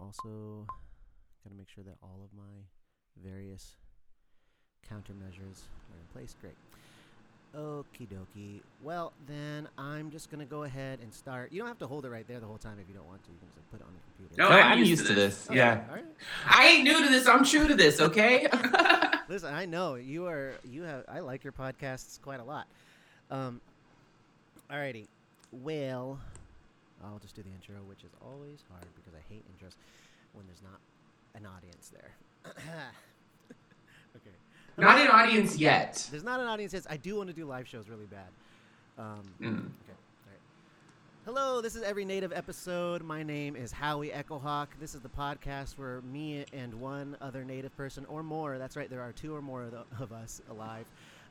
also got to make sure that all of my various countermeasures are in place. Great. Okie dokie. Well, then I'm just gonna go ahead and start. You don't have to hold it right there the whole time if you don't want to. You can just put it on the computer. No, No, I'm I'm, used used to to this. this. Okay, Yeah. All right. I ain't new to this. I'm true to this. Okay. Listen, I know you are. You have. I like your podcasts quite a lot. Um. Alrighty. Well, I'll just do the intro, which is always hard because I hate intros when there's not an audience there. okay. Not an audience yet. There's not an audience. Yet. I do want to do live shows really bad. Um, Mm. Okay. All right. Hello, this is Every Native episode. My name is Howie Echo-Hawk. This is the podcast where me and one other Native person or more, that's right, there are two or more of, the, of us alive,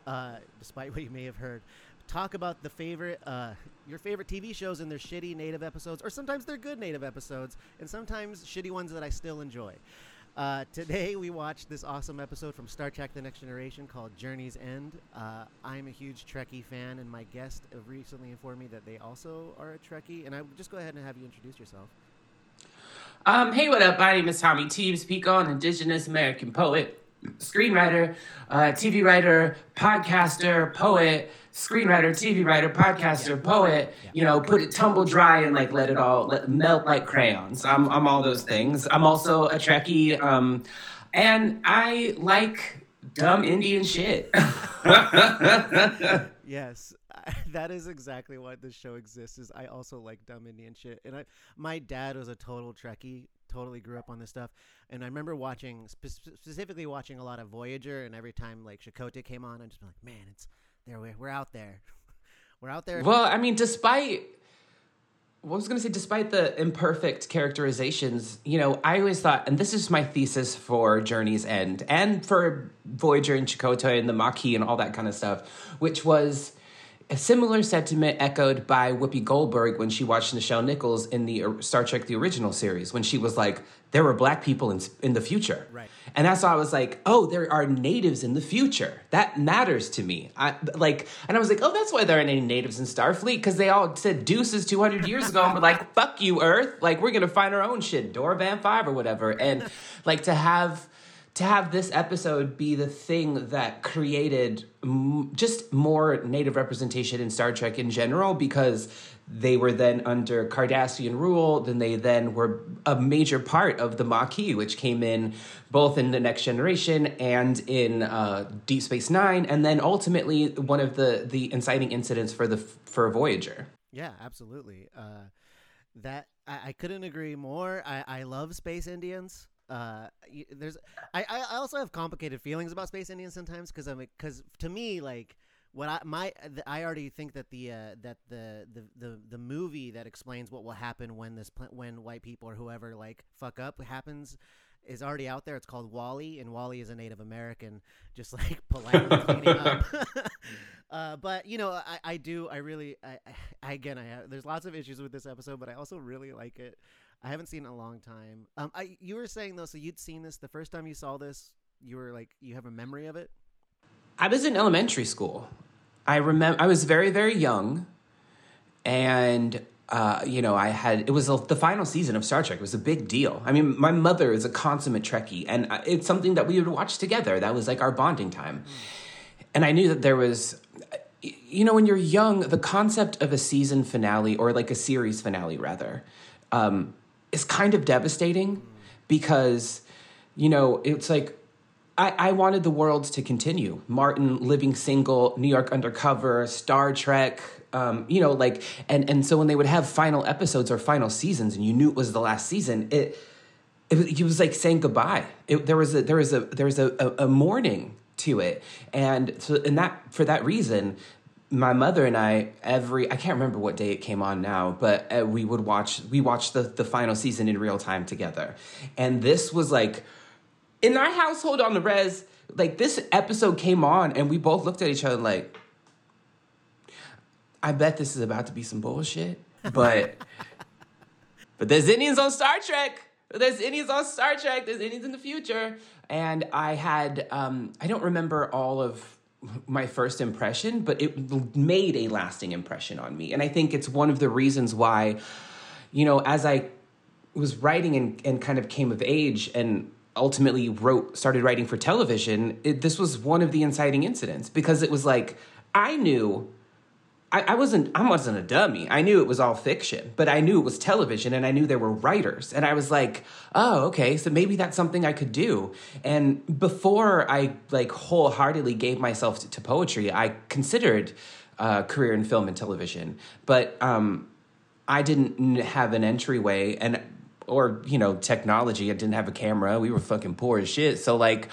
uh, despite what you may have heard, talk about the favorite, uh, your favorite TV shows and their shitty Native episodes, or sometimes they're good Native episodes, and sometimes shitty ones that I still enjoy. Uh, today we watched this awesome episode from Star Trek: The Next Generation called Journey's End. Uh, I'm a huge Trekkie fan, and my guest recently informed me that they also are a Trekkie. And I would just go ahead and have you introduce yourself. Um, hey, what up? My name is Tommy Teebs Pico, an Indigenous American poet, screenwriter, uh, TV writer, podcaster, poet, screenwriter, TV writer, podcaster, poet. You know, put it tumble dry and like let it all let, melt like crayons. I'm I'm all those things. I'm also a Trekkie, um, and I like dumb Indian shit. Yes, that is exactly why this show exists. Is I also like dumb Indian shit, and I my dad was a total Trekkie. Totally grew up on this stuff, and I remember watching spe- specifically watching a lot of Voyager. And every time like Chakotay came on, I'd just be like, "Man, it's there. We're, we're out there. we're out there." Well, I mean, despite what I was going to say, despite the imperfect characterizations, you know, I always thought, and this is my thesis for Journey's End and for Voyager and Chakotay and the Maquis and all that kind of stuff, which was a similar sentiment echoed by Whoopi Goldberg when she watched Nichelle Nichols in the Star Trek: The Original Series, when she was like, "There were black people in in the future," Right. and that's why I was like, "Oh, there are natives in the future. That matters to me." I like, and I was like, "Oh, that's why there aren't any natives in Starfleet because they all said deuces two hundred years ago and were like, fuck you, Earth. Like, we're gonna find our own shit, Van Five or whatever." And like to have to have this episode be the thing that created m- just more native representation in Star Trek in general because they were then under Cardassian rule, then they then were a major part of the Maquis, which came in both in the Next Generation and in uh, Deep Space Nine, and then ultimately one of the the inciting incidents for the for Voyager. Yeah, absolutely. Uh, that I, I couldn't agree more. I, I love Space Indians. Uh, there's I, I also have complicated feelings about Space Indians sometimes because I'm because to me like what I my th- I already think that the uh, that the, the the the movie that explains what will happen when this when white people or whoever like fuck up happens is already out there. It's called WALL-E, and WALL-E is a Native American, just like politely cleaning up. uh, but you know, I, I do, I really, I, I again, I have, there's lots of issues with this episode, but I also really like it. I haven't seen it in a long time. Um, I you were saying though, so you'd seen this the first time you saw this, you were like, you have a memory of it. I was in elementary school. I remember I was very very young, and uh, you know I had it was the final season of Star Trek. It was a big deal. I mean, my mother is a consummate Trekkie, and uh, it's something that we would watch together. That was like our bonding time, and I knew that there was. You know, when you're young, the concept of a season finale or like a series finale, rather, um, is kind of devastating because, you know, it's like I, I wanted the worlds to continue. Martin living single, New York undercover, Star Trek, um, you know, like and and so when they would have final episodes or final seasons, and you knew it was the last season, it it was, it was like saying goodbye. It, there was a there was a there was a, a, a mourning to it, and so and that for that reason, my mother and I every I can't remember what day it came on now, but uh, we would watch we watched the the final season in real time together, and this was like in our household on the res. Like this episode came on, and we both looked at each other like, I bet this is about to be some bullshit, but but there's Indians on Star Trek. There's Indians on Star Trek. There's Indians in the future. And I had, um, I don't remember all of my first impression, but it made a lasting impression on me. And I think it's one of the reasons why, you know, as I was writing and, and kind of came of age and ultimately wrote started writing for television it, this was one of the inciting incidents because it was like i knew I, I wasn't i wasn't a dummy i knew it was all fiction but i knew it was television and i knew there were writers and i was like oh okay so maybe that's something i could do and before i like wholeheartedly gave myself to, to poetry i considered uh, career in film and television but um, i didn't have an entryway and or you know technology. I didn't have a camera. We were fucking poor as shit. So like,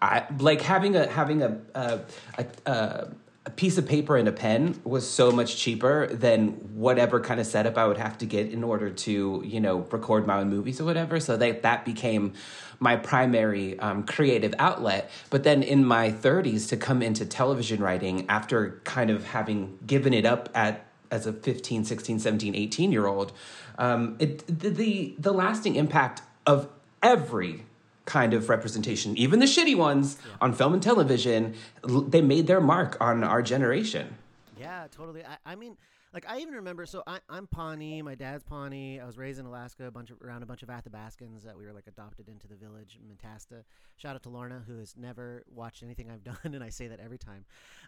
I like having a having a a, a, a piece of paper and a pen was so much cheaper than whatever kind of setup I would have to get in order to you know record my own movies or whatever. So that that became my primary um, creative outlet. But then in my 30s to come into television writing after kind of having given it up at as a 15, 16, 17, 18 year old um, it, the, the, the lasting impact of every kind of representation, even the shitty ones yeah. on film and television, they made their mark on our generation. Yeah, totally. I, I mean, like I even remember. So I, am Pawnee. My dad's Pawnee. I was raised in Alaska, a bunch of around a bunch of Athabascans that we were like adopted into the village, Mentasta. Shout out to Lorna, who has never watched anything I've done, and I say that every time.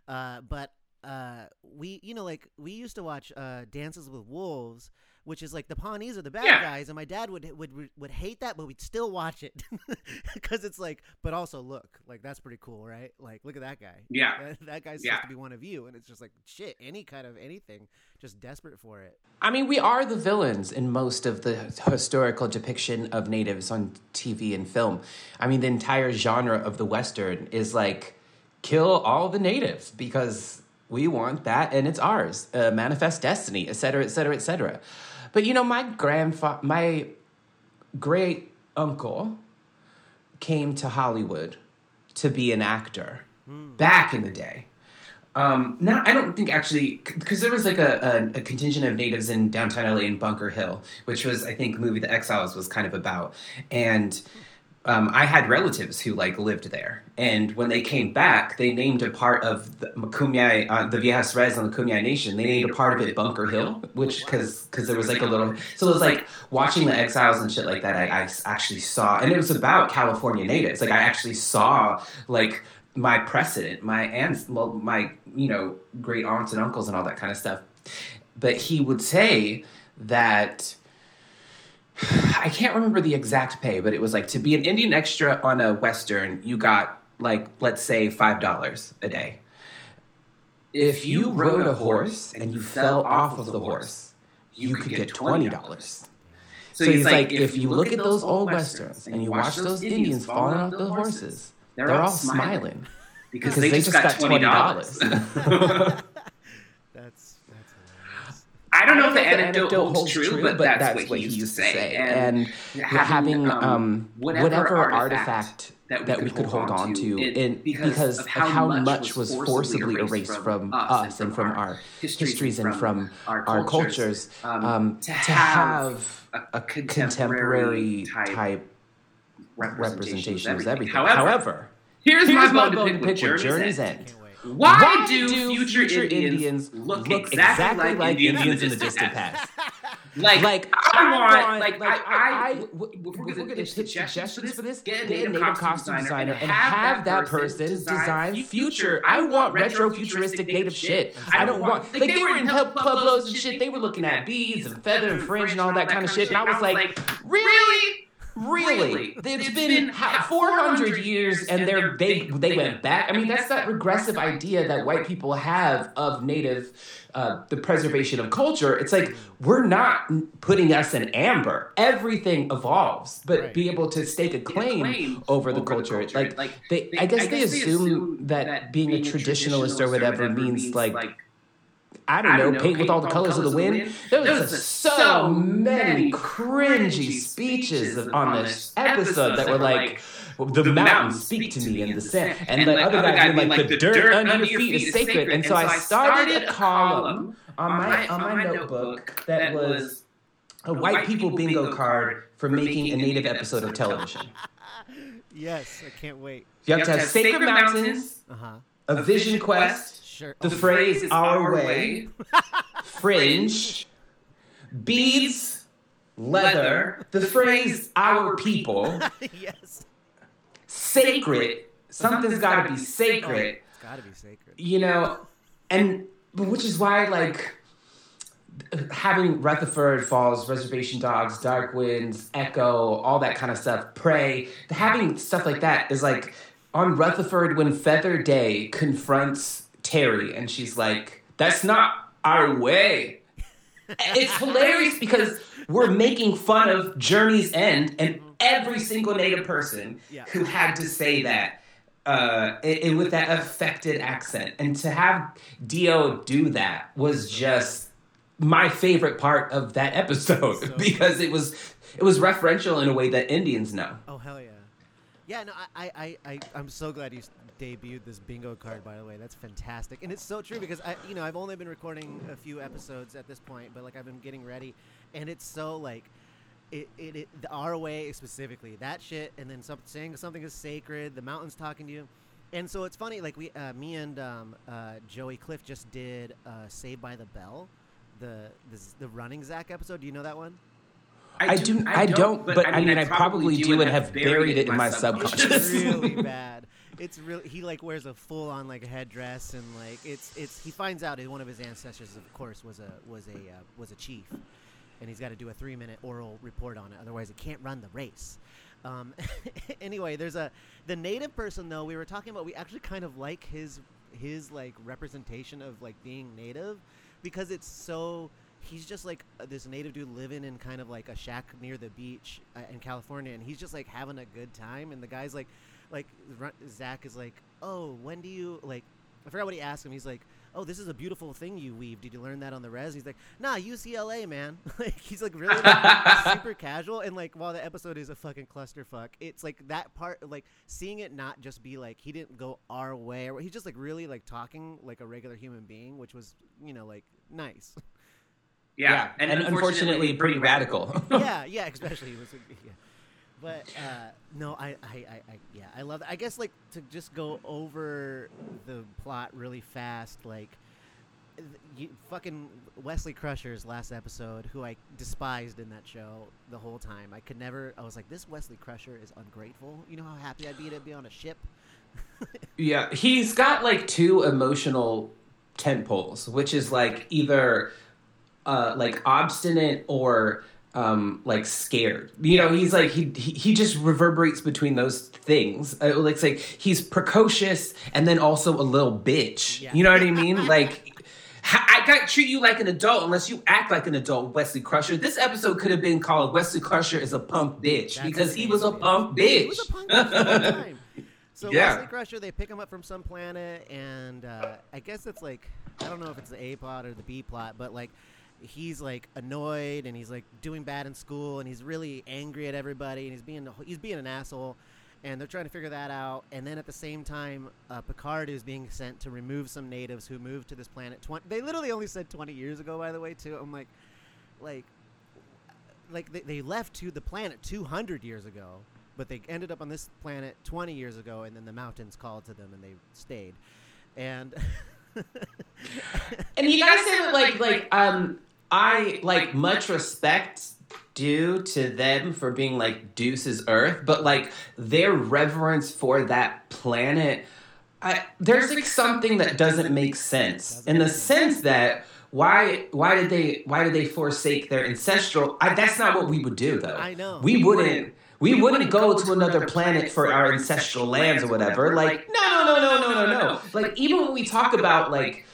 Uh, but uh, we, you know, like we used to watch uh, Dances with Wolves which is like the Pawnees are the bad yeah. guys, and my dad would would would hate that, but we'd still watch it because it's like, but also look, like that's pretty cool, right? Like, look at that guy. Yeah, that, that guy's yeah. supposed to be one of you, and it's just like shit, any kind of anything, just desperate for it. I mean, we are the villains in most of the historical depiction of natives on TV and film. I mean, the entire genre of the western is like kill all the natives because we want that and it's ours. Uh, manifest destiny, et cetera, et cetera, et cetera. But you know, my grandfather, my great uncle came to Hollywood to be an actor mm. back in the day. Um, now, I don't think actually, because there was like a, a, a, contingent of natives in downtown LA in Bunker Hill, which was, I think, movie The Exiles was kind of about. And um, I had relatives who like lived there, and when they came back, they named a part of the Kumeyaay, uh, the Viejas Res on the Kumeyaay Nation. They named a part of it Bunker Hill, which because because there was like a little. So it was like watching the Exiles and shit like that. I, I actually saw, and it was about California natives. Like I actually saw like my precedent, my aunts, well, my you know great aunts and uncles and all that kind of stuff. But he would say that I can't remember the exact pay, but it was like to be an Indian extra on a Western, you got like, let's say, $5 a day. If you rode a horse and you fell off of the horse, you could get $20. So he's like, if you look at those old Westerns and you watch those Indians falling off the horses, they're all smiling because they just got $20. I don't know if the anecdote, anecdote holds, true, but, that's, that's what, he used to say. And, and having, um, um, whatever, whatever, artifact, that we, that we could, hold, on to, in, because, because of how, how much was forcibly erased from us and from our histories and from our cultures, um, um, to have a contemporary type representation of everything. However, here's my motivated picture: Journey's End. Why, Why do, do, future, future Indians, Indians, look, exactly, exactly, like, like Indians, Indians in the distant past? like, like I, want, like, like I, I, I we're, we're going to pitch suggestions for this. Get a native, native costume designer and have that person design future. I want retro futuristic native shit. I don't want like they were in pueblos and shit. They were looking at beads and feather and fringe and all that kind of shit. And I was like, really? Really, it's, it's been, been 400 years, and they're they they went back. I mean, that's that regressive idea that white people have of native, uh, the preservation. of culture. It's like we're not putting us in amber. Everything evolves, but be able to stake a claim over the culture. Like they, I guess they assume that being a traditionalist or whatever means like I don't, I don't know, paint, paint with all the colors, colors of the wind. wind. There was, was so many cringy speeches on this episode that were like, the, the mountains speak to me in the sand. And, and the other guy being like, the dirt under your feet is sacred. And so I started a column on my, on my notebook that was a white people bingo card for making a native episode of television. yes, I can't wait. You have to have sacred mountains, uh-huh. a vision quest, Sure. The, the phrase, phrase our way, fringe, beads, leather, the phrase our people. yes. Sacred. Something's got to be sacred. Oh, it's got to be sacred. You know, and which is why, like, having Rutherford Falls, Reservation Dogs, Dark Winds, Echo, all that kind of stuff, Prey, having stuff like that is like on Rutherford when Feather Day confronts Terry and she's like, that's not our way. it's hilarious because we're making fun of Journey's End and every single Native person yeah. who had to say that uh, it, it, with that affected accent. And to have Dio do that was just my favorite part of that episode so because it was it was referential in a way that Indians know. Oh hell yeah, yeah. No, I I I I'm so glad you debuted this bingo card. By the way, that's fantastic, and it's so true because I you know I've only been recording a few episodes at this point, but like I've been getting ready, and it's so like. It, it, it the our way specifically that shit and then some, saying something is sacred the mountains talking to you and so it's funny like we uh, me and um, uh, joey clift just did uh, saved by the bell the the, the running Zack episode. Do you know that one? I, do, I, don't, but, but I, mean, I, probably, do and have buried it in my subconscious. It's really bad. It's really he like wears a full on like headdress and like it's it's he finds out one of his ancestors of course was a was a uh, was a chief, and he's got to do a three minute oral report on it. Otherwise, he can't run the race. Um, anyway, there's a the native person though we were talking about. We actually kind of like his his like representation of like being native because it's so he's just like uh, this native dude living in kind of like a shack near the beach uh, in California, and he's just like having a good time. And the guy's like, like Zack is like, oh, when do you like? I forgot what he asked him. He's like, oh, this is a beautiful thing you weave. Did you learn that on the res? He's like, nah, UCLA, man. like he's like really like, super casual. And like while the episode is a fucking clusterfuck, it's like that part, like seeing it not just be like he didn't go our way, or he's just like really like talking like a regular human being, which was you know like nice. Yeah, yeah. And, and, unfortunately, unfortunately pretty radical. yeah, yeah, especially was. Yeah. But uh, no, I, I, I, I, yeah, I love. It. I guess like to just go over the plot really fast, like. You, fucking Wesley Crusher's last episode, who I despised in that show the whole time. I could never. I was like, this Wesley Crusher is ungrateful. You know how happy I'd be to be on a ship. yeah, he's got like two emotional tent poles, which is like either uh, like obstinate or um, like scared. You know, he's like he he, he just reverberates between those things. Uh, like it's like he's precocious and then also a little bitch. Yeah. You know what I mean? like. I got treat you like an adult unless you act like an adult, Wesley Crusher. This episode could have been called Wesley Crusher is a punk bitch That's because he was a punk bitch. He was a punk bitch So yeah. Wesley Crusher, they pick him up from some planet, and uh, I guess it's like I don't know if it's the A plot or the B plot, but like he's like annoyed and he's like doing bad in school and he's really angry at everybody and he's being he's being an asshole. And they're trying to figure that out. And then at the same time uh, picard is being sent to remove some natives who moved to this planet 20 they literally only said 20 years ago by the way too. I'm like like like they, they left to the planet 200 years ago but they ended up on this planet 20 years ago and then the mountains called to them and they stayed. And and you say that like like um I like much respect due to them for being like Deuce's Earth, but like their reverence for that planet, I, there's like something that doesn't make sense in the sense that why why did they why did they forsake their ancestral? I, that's not what we would do though. I know we wouldn't. We, wouldn't go to another planet for our ancestral lands or whatever. Like, no, no, no, no, no, no, no. Like, even when we talk about like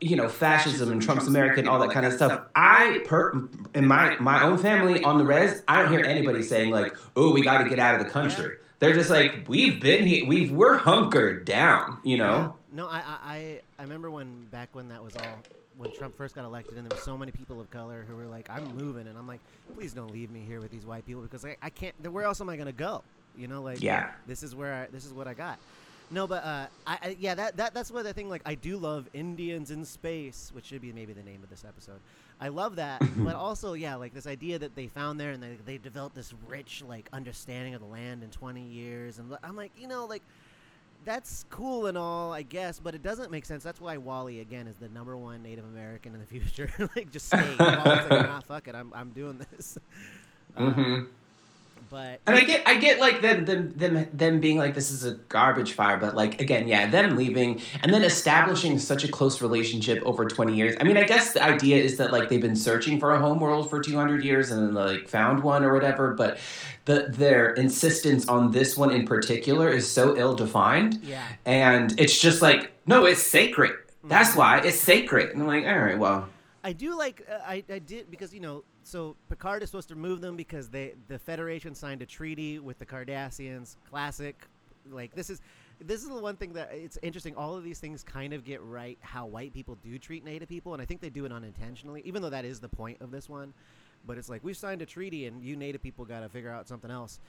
you know fascism and Trump's America and all that kind of stuff. I per in my my own family on the res, I don't hear anybody saying like, "Oh, we got to get out of the country." They're just like, "We've been here. We've we're hunkered down." You know. No, I I I remember when back when that was all when Trump first got elected, and there were so many people of color who were like, "I'm moving," and I'm like, "Please don't leave me here with these white people because I, I can't. Where else am I gonna go? You know, like, yeah, this is where I, this is what I got." No, but uh, I, I, yeah, that, that that's I think. Like, I do love Indians in space, which should be maybe the name of this episode. I love that, but also, yeah, like this idea that they found there and they they developed this rich like understanding of the land in 20 years, and I'm like, you know, like that's cool and all, I guess, but it doesn't make sense. That's why WALL-E again is the number one Native American in the future. like, just stay. WALL-E's like, nah, fuck it, I'm I'm doing this. Mm-hmm. But and I get I get like them them them them being like this is a garbage fire, but like again, yeah, them leaving and then establishing such a close relationship over twenty years. I mean, I guess the idea is that like they've been searching for a home world for two hundred years and then like found one or whatever, but the their insistence on this one in particular is so ill defined. Yeah. And it's just like, no, it's sacred. That's mm-hmm. why it's sacred. And I'm like, all right, well. I do like uh, I I did because you know so Picard is supposed to move them because they the Federation signed a treaty with the Cardassians. Classic, like this is this is the one thing that it's interesting. All of these things kind of get right how white people do treat Native people, and I think they do it unintentionally, even though that is the point of this one. But it's like we've signed a treaty, and you Native people got to figure out something else.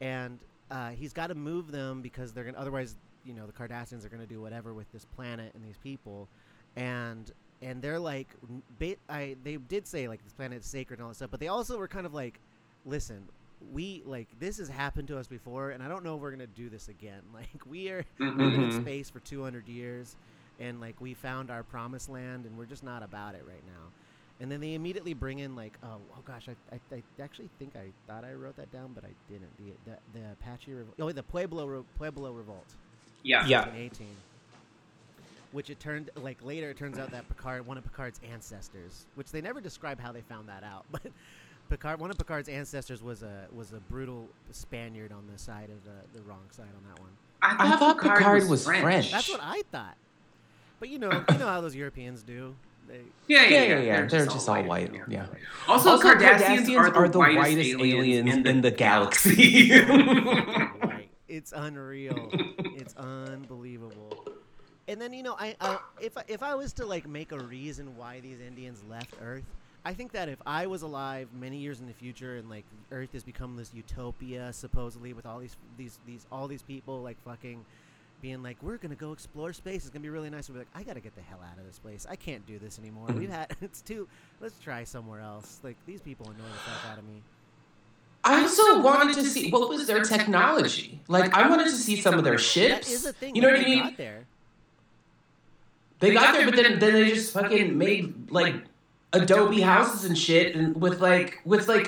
And uh, he's got to move them because they're gonna otherwise, you know, the Cardassians are gonna do whatever with this planet and these people. And and they're like, I they did say like this planet is sacred and all that stuff, but they also were kind of like, listen, we like this has happened to us before, and I don't know if we're gonna do this again. Like we are mm-hmm. living in space for 200 years, and like we found our promised land, and we're just not about it right now. And then they immediately bring in like, oh, oh gosh, I, I, I actually think I thought I wrote that down, but I didn't. The the, the Apache Revolt. Oh, the Pueblo Pueblo Revolt. Yeah. Yeah. 18 which it turned like later it turns out that Picard one of Picard's ancestors, which they never describe how they found that out, but Picard one of Picard's ancestors was a was a brutal Spaniard on the side of the, the wrong side on that one. I thought, I thought Picard, Picard, was, was French. French. That's what I thought. But you know, you know how those Europeans do. They, yeah, yeah, yeah, yeah, yeah. They're, They're just, all white. white. Yeah. Also, also Cardassians, Cardassians, are the, are the whitest, whitest, aliens, in the, in the galaxy. it's unreal. It's unbelievable and then you know, I, I if I, if I was to like make a reason why these Indians left Earth, I think that if I was alive many years in the future and like Earth has become this utopia supposedly with all these these these all these people like fucking being like we're gonna go explore space it's gonna be really nice we're like I gotta get the hell out of this place I can't do this anymore we've had it's too let's try somewhere else like these people annoy the fuck out of me. I also wanted to see what was their technology. Like I wanted to see some of their ships. That is a thing. You know what I mean? There. They, got, there, but then then they just fucking made like adobe houses and shit and with like with like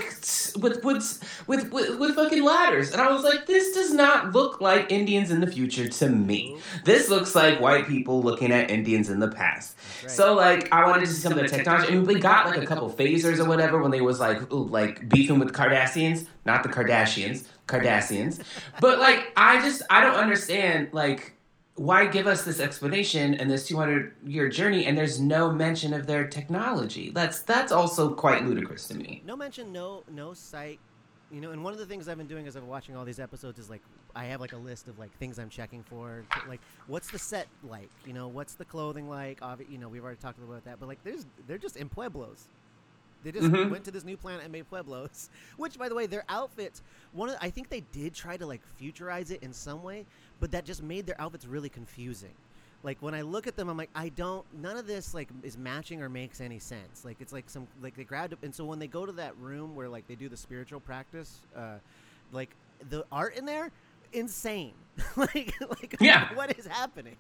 with with with with, with fucking ladders. And i was like this does not look like indians in the future to me. Mm-hmm. This looks like white people looking at indians in the past. Right. so like i wanted to see some of the technology mean, we got like a couple phasers or whatever when they was like ooh, like beefing with cardassians not the kardashians. Cardassians but like i just i don't understand like why give us this explanation and this 200 year journey and there's no mention of their technology? That's that's also quite ludicrous to me. No mention no no site you know and one of the things i've been doing as i'm watching all these episodes is like i have like a list of like things i'm checking for like what's the set like? You know what's the clothing like? You know we've already talked about that but like there's they're just in pueblos. They just mm-hmm. went to this new planet and made pueblos which by the way their outfits one of the, i think they did try to like futurize it in some way but that just made their outfits really confusing. Like when I look at them, I'm like, I don't. None of this like is matching or makes any sense. Like it's like some like they grabbed it, and so when they go to that room where like they do the spiritual practice, uh, like the art in there, insane. like like yeah, what is happening?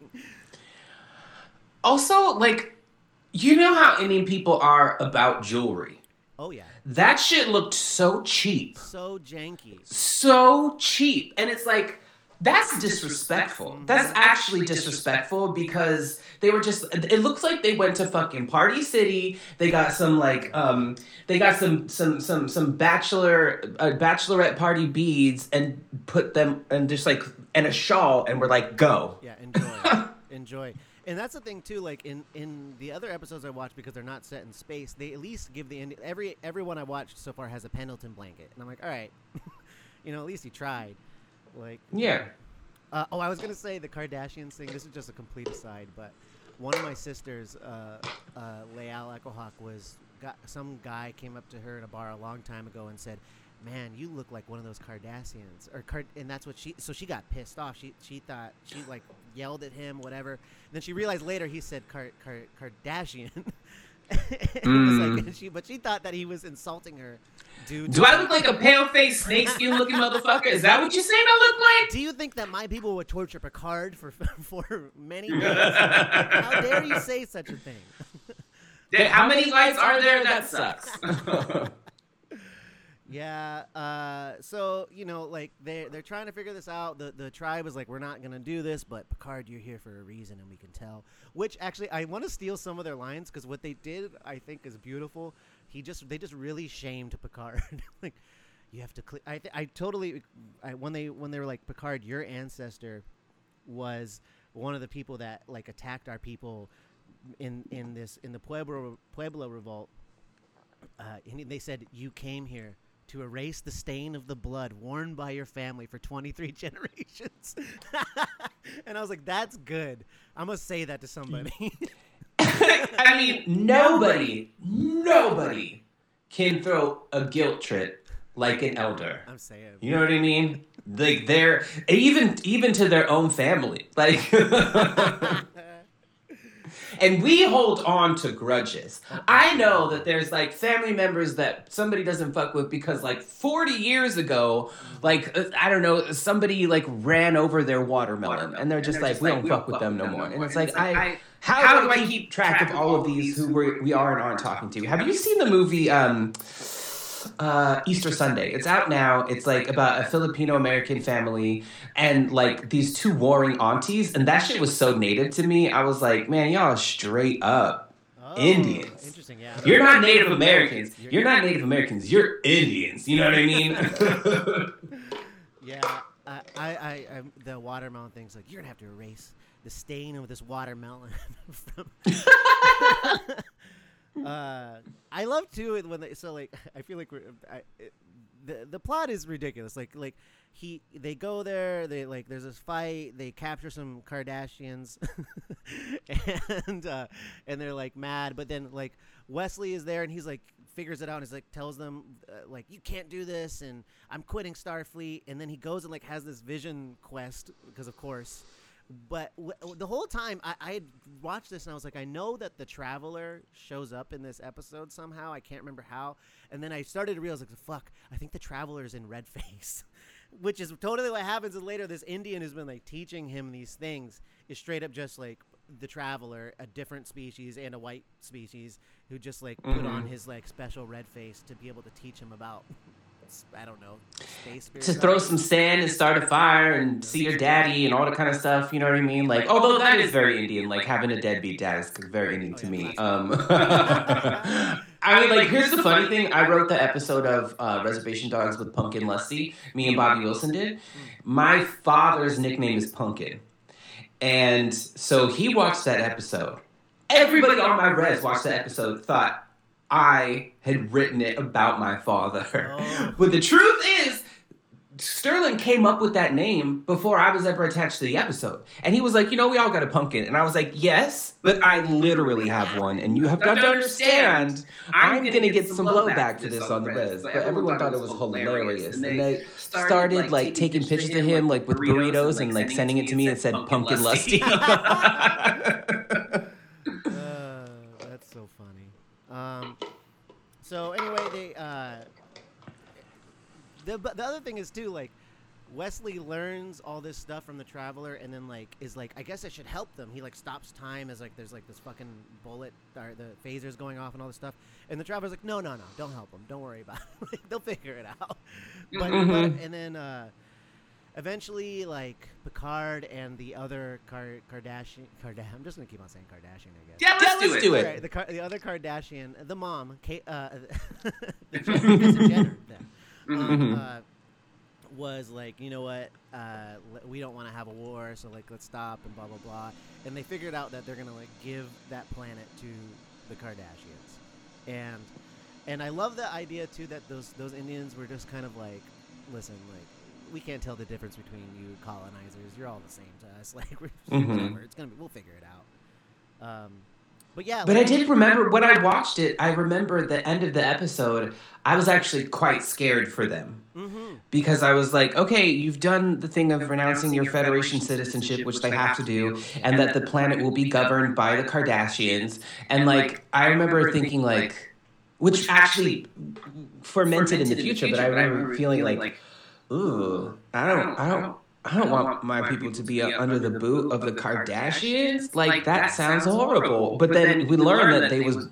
Also, like you know how Indian people are about jewelry. Oh yeah. That shit looked so cheap. So janky. So cheap. And it's like that's disrespectful. That's actually disrespectful because they were just it looks like they went to fucking Party City. They got some like um they got some some some some bachelor uh, bachelorette party beads and put them and just like and a shawl and we're like go. Yeah, enjoy. enjoy. And that's the thing too like in in the other episodes I watched because they're not set in space, they at least give the every everyone I watched so far has a Pendleton blanket. And I'm like, "All right. you know, at least he tried." Like yeah. Uh, oh, I was gonna say the Kardashians thing. This is just a complete aside, but one of my sisters, uh, uh, Leal Echo-Hawk, was got some guy came up to her in a bar a long time ago and said, "Man, you look like one of those Kardashians." Or Card- and that's what she. So she got pissed off. She she thought she like yelled at him, whatever. And then she realized later he said Car- Car- Kardashian. mm. like, she, but she thought that he was insulting her. Dude, do I look like a pale faced snakeskin looking motherfucker? Is that what you're saying I look like? Do you think that my people would torture Picard for for many days? How dare you say such a thing? How many lights are there? That sucks. Yeah. Uh, so you know, like they they're trying to figure this out. The the tribe is like, we're not gonna do this, but Picard, you're here for a reason, and we can tell. Which actually, I want to steal some of their lines because what they did, I think, is beautiful. He just they just really shamed Picard. like, you have to. I th- I totally. I, when they when they were like Picard, your ancestor was one of the people that like attacked our people in in this in the Pueblo Pueblo revolt. Uh, and they said you came here to erase the stain of the blood worn by your family for 23 generations. and I was like, that's good. I'm going to say that to somebody. I mean, nobody, nobody can throw a guilt trip like an elder. I'm saying. You know what I mean? Like they're even even to their own family. Like and we hold on to grudges. I know that there's like family members that somebody doesn't fuck with because like 40 years ago, like uh, I don't know, somebody like ran over their watermelon, and they're just and they're like, just we don't fuck with them no more. And it's like, I. How, how do I keep track of all of these who we're, we are and aren't talking to? Have you seen the movie um, uh, Easter Sunday. It's out now. It's like about a Filipino American family and like these two warring aunties, and that shit was so native to me. I was like, man, y'all straight up oh, Indians. Interesting, yeah. You're not Native Americans. You're not Native Americans. You're Indians. You know what I mean? yeah. I, I, I, the watermelon thing's like you're gonna have to erase the stain of this watermelon from uh, I love too when they so like I feel like we're I, it, the the plot is ridiculous. Like like he they go there they like there's this fight they capture some Kardashians and uh, and they're like mad but then like Wesley is there and he's like figures it out and he's like tells them uh, like you can't do this and I'm quitting Starfleet and then he goes and like has this vision quest because of course but w- the whole time I, I watched this and I was like, I know that the traveler shows up in this episode somehow. I can't remember how. And then I started to realize, like, fuck, I think the traveler's in red face, which is totally what happens. And later, this Indian who's been like teaching him these things is straight up just like the traveler, a different species and a white species who just like mm-hmm. put on mm-hmm. his like special red face to be able to teach him about I don't know. To throw some sand and start a fire and see your daddy and all that kind of stuff. You know what I mean? Like, although that is very Indian. Like having a deadbeat dad is very Indian to me. Um, I mean, like, here's the funny thing. I wrote the episode of uh, Reservation Dogs with Pumpkin Lusty. Me and Bobby Wilson did. My father's nickname is Pumpkin, and so he watched that episode. Everybody on my res watched that episode. Thought I had written it about my father. Oh. But the truth is, Sterling came up with that name before I was ever attached to the episode. And he was like, you know, we all got a pumpkin. And I was like, yes, but I literally have one. And you have got to understand, I'm, going to get some blowback to this on the res. But everyone thought it was hilarious. And they started like taking pictures of him like with burritos and like sending it to me and said pumpkin lusty. Um, so anyway, they uh, the the other thing is too like Wesley learns all this stuff from the traveler, and then like is like, I guess I should help them. He like stops time as like there's like this fucking bullet or the phasers going off and all this stuff, and the traveler's like, no, no, no, don't help them, don't worry about it. like, they'll figure it out. But, mm-hmm. but and then uh, eventually, like Picard and the other Car- Kardashian, Kardashian. I'm just gonna keep on saying Kardashian, I guess. Yeah, let's, yeah, do, let's it. do it. Right, the, Car- the other Kardashian, the mom, Kate, uh, the Jenner, um, mm-hmm. uh, was like, you know what, uh, we don't want to have a war, so like let's stop and blah blah blah. And they figured out that they're gonna like give that planet to the Kardashians, and and I love the idea too that those those Indians were just kind of like, listen, like we can't tell the difference between you colonizers. You're all the same to us. Like, we're, mm-hmm. It's gonna be. We'll figure it out. Um, But yeah, but like, I did remember when I watched it. I remember the end of the episode. I was actually quite scared for them mm-hmm. because I was like, okay, you've done the thing of renouncing your Federation citizenship, which they have to do, and that the planet will be governed by the Kardashians. And like, I remember thinking like, which actually fermented in the future, but I remember feeling like, ooh, I don't, I don't. I don't want my people to be under the boot of the Kardashians. Like that sounds horrible. But then we learned that they was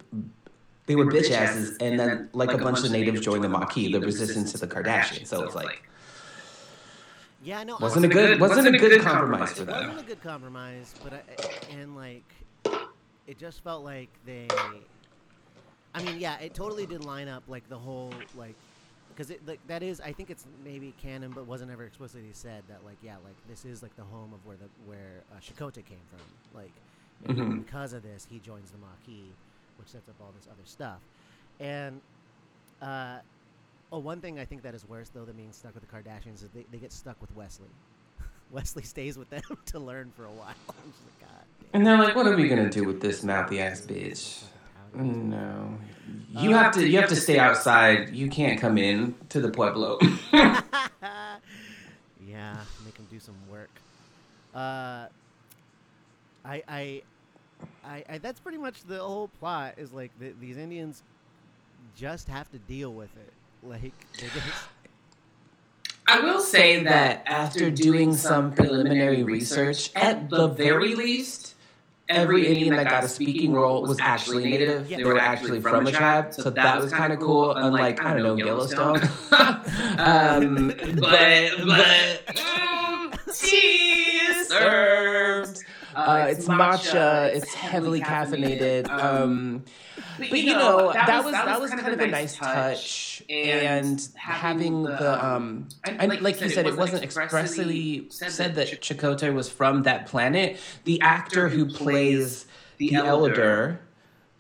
they were bitch asses, and then like a bunch of natives joined the Maquis, the resistance to the Kardashians. So it's like, yeah, no, wasn't a good wasn't a good compromise for them. Wasn't a good compromise, but I, and like it just felt like they. I mean, yeah, it totally did line up like the whole like because it like that is I think it's maybe canon, but wasn't ever explicitly said that like yeah like this is like the home of where the where uh, Chakotay came from like mm-hmm. because of this he joins the Maquis, which sets up all this other stuff, and uh, oh one thing I think that is worse though than being stuck with the Kardashians is they, they get stuck with Wesley. Wesley stays with them to learn for a while. like, and they're like, "What are we gonna do with this mouthy ass bitch?" No, you uh, have to. You have to stay outside. You can't come in to the pueblo. yeah, make them do some work. Uh, I, I, I, I, that's pretty much the whole plot. Is like the, these Indians just have to deal with it. Like they just. I will say that after doing some preliminary research, at the very least, every Indian that got a speaking role was actually native. They were actually from a tribe, so that was kind of cool. Unlike I don't know Yellowstone, um, but but it's matcha. It's heavily caffeinated. Um, but, but you know, that, that was that was kind of a nice touch, and having the um, and like you said, it wasn't expressly said that Chakotay was from that planet. The actor who plays the elder.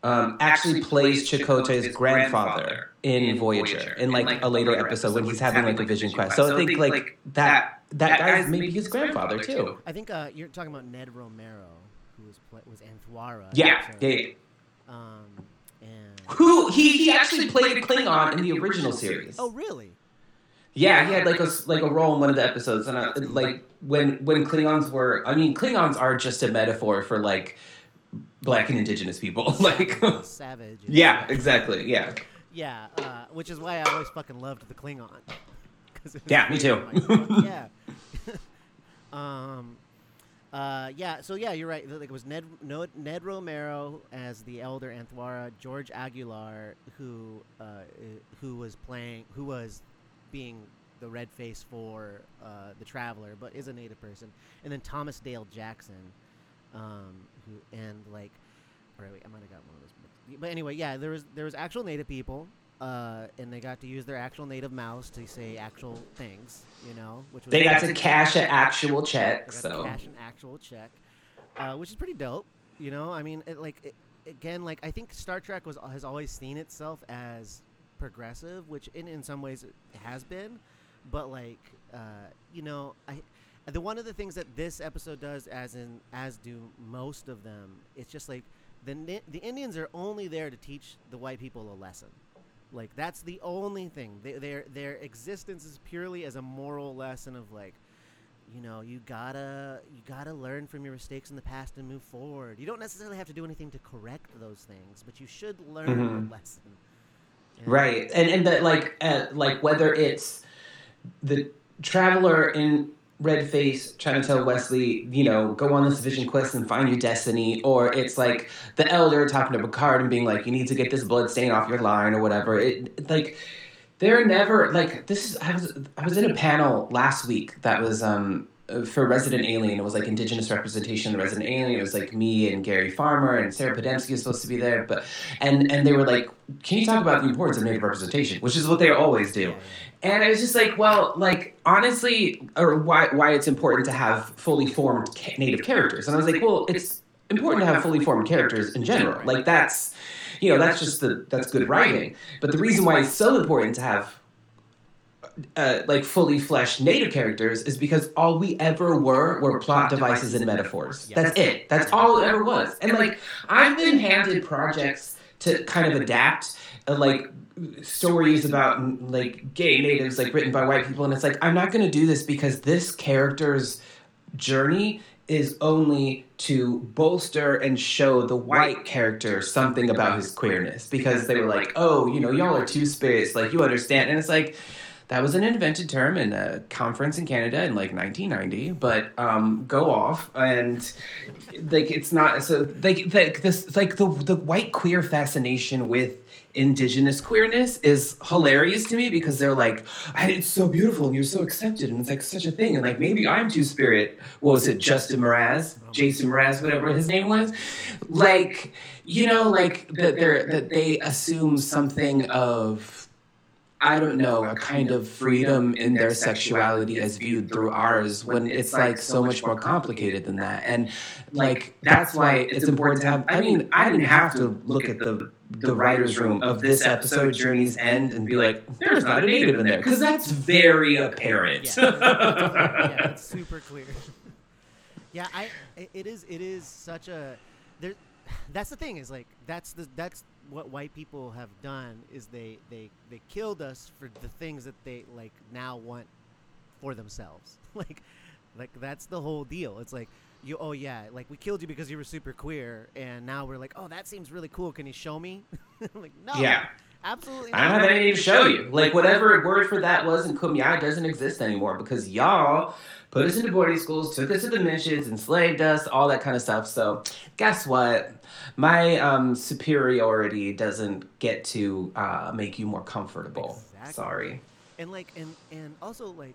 Um, actually plays Chakotay's grandfather in Voyager in like a later episode when he's having like a vision quest. So I think like that that guy's maybe his grandfather too. I think uh, you're talking about Ned Romero, who was was Anthwara. Yeah, yeah. Um, who he, he actually played Klingon in the original series. Oh, really? Yeah, he had like a like a role in one of the episodes, and I, like when when Klingons were, I mean, Klingons are just a metaphor for like black and indigenous people, like savage. Yeah, exactly. Yeah. Yeah, uh, which is why I always fucking loved the Klingon. yeah, me too. yeah. um, uh, yeah, so yeah, you're right. Like it was Ned Ned Romero as the elder Anthwara, George Aguilar who uh, who was playing who was being the red face for uh, the traveler, but is a native person, and then Thomas Dale Jackson, um, who and like, or wait, I might have got one of those. But anyway, yeah, there was there was actual native people uh, and they got to use their actual native mouths to say actual things, you know, which they got to cash an actual check. So cash an actual check, uh, which is pretty dope. You know, I mean, it, like it, again, like I think Star Trek was has always seen itself as progressive, which in in some ways it has been, but like uh, you know, I the one of the things that this episode does, as in as do most of them, it's just like the the Indians are only there to teach the white people a lesson like that's the only thing. They, their their existence is purely as a moral lesson of like, you know, you gotta you gotta learn from your mistakes in the past and move forward. You don't necessarily have to do anything to correct those things, but you should learn mm-hmm. lesson. And right, and and that like uh, like whether it's the traveler in red face trying to tell Wesley, you know, go on this vision quest and find your destiny, or it's like the elder talking to Picard and being like, you need to get this blood stain off your line or whatever. It like they're never like this. I was I was in a panel last week that was um for Resident Alien. It was like Indigenous representation of Resident Alien. It was like me and Gary Farmer and Sarah Podemski was supposed to be there, but and and they were like, "Can you talk about the importance of Native representation?" Which is what they always do. And I was just like, well, like honestly, or why why it's important to have fully formed native characters. And I was like, well, it's important to have fully formed characters in general. Like that's you know, that's just the that's good writing. But the reason why it's so important to have uh, like fully fleshed native characters is because all we ever were were plot devices and metaphors. That's it. That's all it ever was. And like I've been handed projects to kind of adapt, uh, like stories about like gay natives, like written by white people, and it's like I'm not going to do this because this character's journey is only to bolster and show the white character something about his queerness because they were like, oh, you know, y'all are two spirits, like you understand, and it's like that was an invented term in a conference in Canada in like 1990. But um, go off and like it's not so like like this like the the white queer fascination with indigenous queerness is hilarious to me because they're like, it's so beautiful and you're so accepted and it's like such a thing. And like maybe I'm two spirit. What was it, Justin Mraz? Jason Mraz, whatever his name was? Like, you know, like that that they assume something of I don't know, a kind of freedom in their sexuality as viewed through ours when it's like so much more complicated than that. And like that's why it's important to have I mean, I didn't have to look at the the writer's room of this episode, Journey's End, and be like, there's not a native in there. Because that's very apparent. Yeah. yeah, it's super clear. yeah, I it is it is such a there that's the thing is like that's the that's what white people have done is they they they killed us for the things that they like now want for themselves. Like like that's the whole deal. It's like you oh yeah like we killed you because you were super queer and now we're like oh that seems really cool. Can you show me? Like no. Yeah absolutely not. i don't have anything to show you like whatever word for that was in Kumeyaay doesn't exist anymore because y'all put us into boarding schools took us to the missions enslaved us all that kind of stuff so guess what my um, superiority doesn't get to uh, make you more comfortable. Exactly. Sorry. And like, and and also like,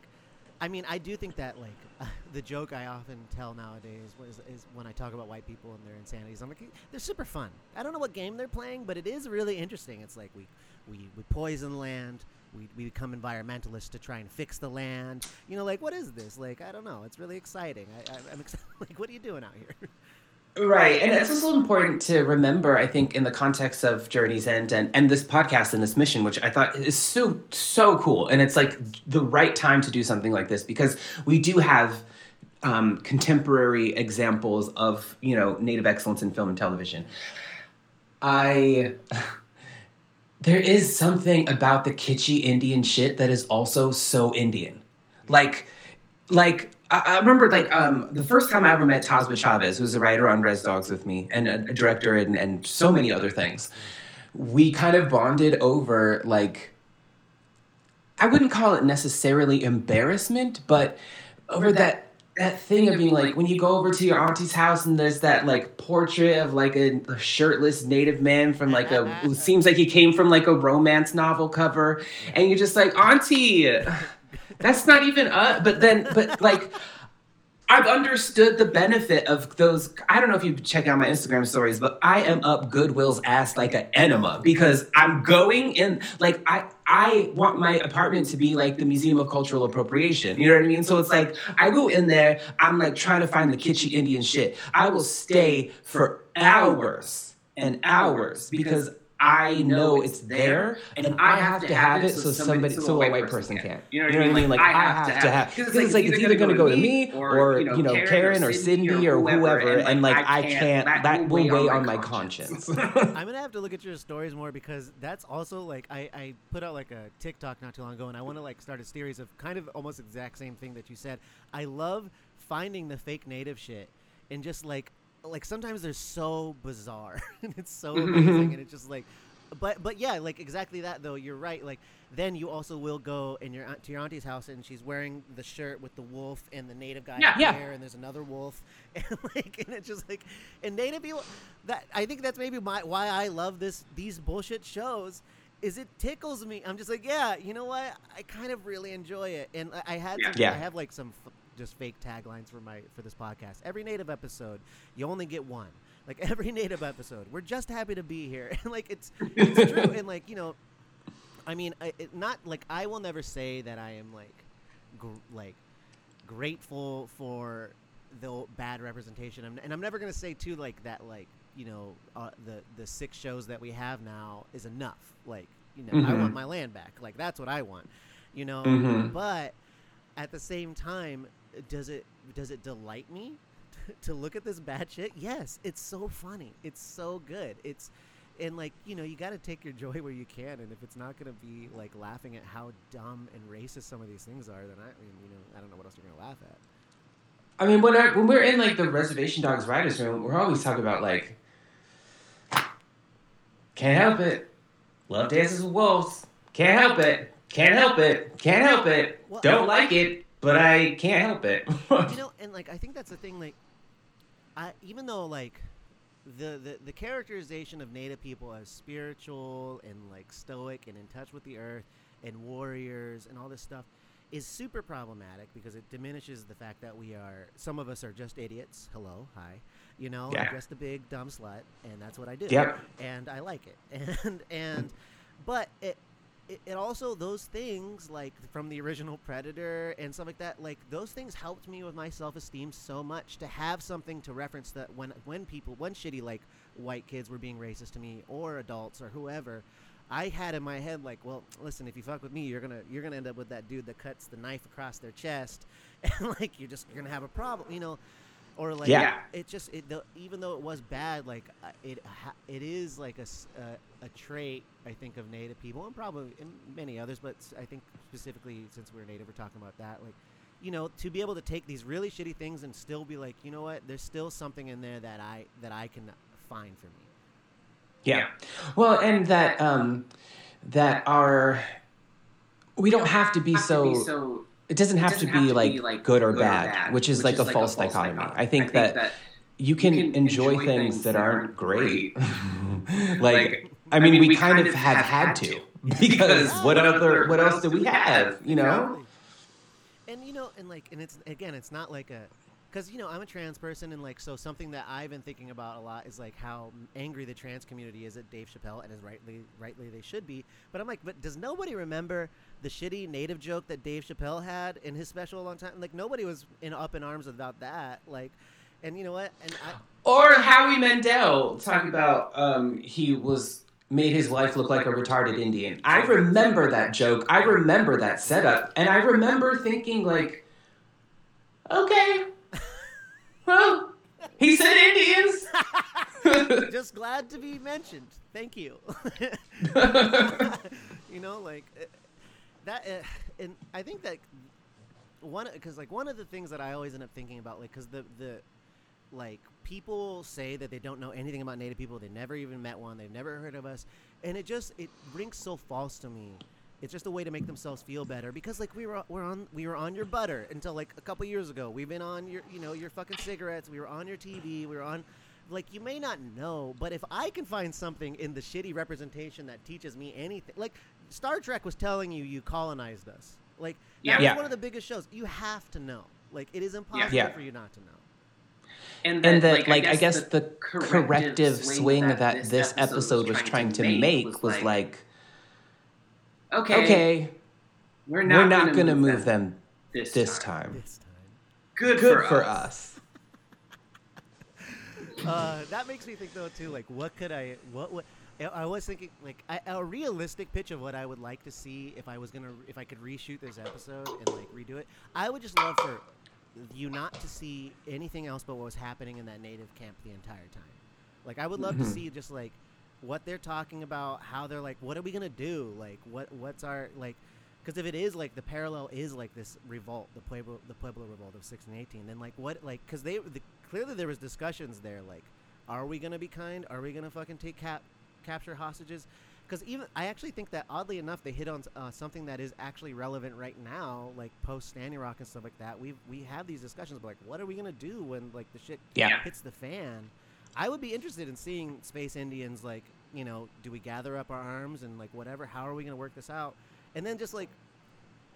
I mean, I do think that like the joke I often tell nowadays is, is, when I talk about white people and their insanities. I'm like, they're super fun. I don't know what game they're playing, but it is really interesting. It's like we we we poison land. We, we become environmentalists to try and fix the land. You know, like what is this? Like I don't know. It's really exciting. I, I, I'm excited. like, what are you doing out here? Right. And it's also important to remember, I think, in the context of Journey's End and, and this podcast and this mission, which I thought is so, so cool. And it's like the right time to do something like this because we do have um, contemporary examples of, you know, native excellence in film and television. I. There is something about the kitschy Indian shit that is also so Indian. Like, like I, I remember like um, the first time I ever met Tazbah Chavez, who's a writer on Res Dogs with me and a, a director and, and so many other things. We kind of bonded over like I wouldn't call it necessarily embarrassment, but over that that thing of being like when you go over to your auntie's house and there's that like portrait of like a, a shirtless native man from like a it seems like he came from like a romance novel cover and you're just like auntie that's not even uh but then but like I've understood the benefit of those. I don't know if you check out my Instagram stories, but I am up Goodwill's ass like an enema because I'm going in like I I want my apartment to be like the Museum of Cultural Appropriation. You know what I mean? So it's like I go in there, I'm like trying to find the kitschy Indian shit. I will stay for hours and hours because I know it's there, and I have to have it so somebody, so a white person can't. You know what I mean? Like I have to have because it's like it's either going to go to me or you know Karen or Cindy or whoever, and like I can't. That will weigh on my conscience. I'm gonna have to look at your stories more because that's also like I I put out like a TikTok not too long ago, and I want to like start a series of kind of almost exact same thing that you said. I love finding the fake native shit and just like like sometimes they're so bizarre and it's so mm-hmm. amazing and it's just like but but yeah like exactly that though you're right like then you also will go in your to your auntie's house and she's wearing the shirt with the wolf and the native guy yeah, yeah. and there's another wolf and like and it's just like and native people that i think that's maybe my why i love this these bullshit shows is it tickles me i'm just like yeah you know what i kind of really enjoy it and i had yeah. yeah. i have like some just fake taglines for my for this podcast. Every native episode, you only get one. Like every native episode, we're just happy to be here, and like it's it's true. And like you know, I mean, I, it, not like I will never say that I am like gr- like grateful for the bad representation, I'm, and I'm never gonna say too like that like you know uh, the the six shows that we have now is enough. Like you know, mm-hmm. I want my land back. Like that's what I want you know. Mm-hmm. But at the same time, does it does it delight me to look at this bad shit? Yes, it's so funny. It's so good. It's and like you know you got to take your joy where you can and if it's not going to be like laughing at how dumb and racist some of these things are then i mean you know i don't know what else you're going to laugh at. I mean when, I, when we're in like the reservation dogs writers room we're always talking about like can't help it. Love dances with wolves. Can't help it. Can't help it. Can't help it. Well, don't like it but i can't help it you know and like i think that's the thing like i even though like the, the the characterization of native people as spiritual and like stoic and in touch with the earth and warriors and all this stuff is super problematic because it diminishes the fact that we are some of us are just idiots. Hello, hi. You know, yeah. I'm just a big dumb slut and that's what I do. Yep. And I like it. And and but it it, it, also those things like from the original Predator and stuff like that, like those things helped me with my self esteem so much to have something to reference that when when people when shitty like white kids were being racist to me or adults or whoever. I had in my head like, well, listen, if you fuck with me, you're gonna you're gonna end up with that dude that cuts the knife across their chest, and like you're just you're gonna have a problem, you know or like yeah. it, just it, the, even though it was bad like it it is like a, a, a trait I think of native people and probably and many others but I think specifically since we're native we're talking about that like you know to be able to take these really shitty things and still be like you know what? There's still something in there that I that I can find for me. Yeah. Well and that um that our we don't have to be so it doesn't have, it doesn't to, have be to, be like good or, good bad, or bad, which is which like is a like false, false dichotomy. dichotomy. I think, I think that, that, you can, you can enjoy, enjoy, things that aren't great. like, like, I mean, I mean we, we, kind, of have, have had to because what other what else do we have? You know. And you know, and like, and it's again, it's not like a because you know I'm a trans person and like so something that I've been thinking about a lot is like how angry the trans community is at Dave Chappelle and as rightly rightly they should be. But I'm like, but does nobody remember the shitty native joke that Dave Chappelle had in his special a long time? Like nobody was in up in arms about that. Like, and you know what? And I, or Howie Mandel talking about um, he was made his wife look like a retarded Indian. I remember that joke. I remember that setup, and I remember thinking like, okay he said Indians. Just glad to be mentioned. Thank you. you know, like uh, that, uh, and I think that one because like one of the things that I always end up thinking about, like, because the the like people say that they don't know anything about Native people. They never even met one. They've never heard of us, and it just it rings so false to me it's just a way to make themselves feel better because like we were uh, we're on we were on your butter until like a couple years ago. We've been on your you know your fucking cigarettes. We were on your TV. We were on like you may not know, but if I can find something in the shitty representation that teaches me anything, like Star Trek was telling you you colonized us. Like yeah. that yeah. one of the biggest shows. You have to know. Like it is impossible yeah. for you not to know. And, that, and that, like, like, I guess, I guess the, the, corrective, corrective swing, swing that, that, this episode, episode was trying to make was, was like okay, okay, we're not, we're not going to move, move them, them this, this time. time. This time. Good, Good for, for us. uh, that makes me think though too. Like, what could I? What would? I was thinking like I, a realistic pitch of what I would like to see if I was gonna if I could reshoot this episode and like redo it. I would just love for you not to see anything else but what was happening in that native camp the entire time. Like I would love to mm-hmm. see just like what they're talking about, how they're like, what are we gonna do? Like, what what's our like? Because if it is like the parallel is like this revolt, the Pueblo the Pueblo revolt of 1618, then like what like because they the, clearly there was discussions there like, are we gonna be kind? Are we gonna fucking take cap capture hostages? Because even I actually think that oddly enough they hit on uh, something that is actually relevant right now, like post Standing Rock and stuff like that. We we have these discussions, but like, what are we gonna do when like the shit yeah. hits the fan? I would be interested in seeing Space Indians like, you know, do we gather up our arms and like whatever? How are we going to work this out? And then just like,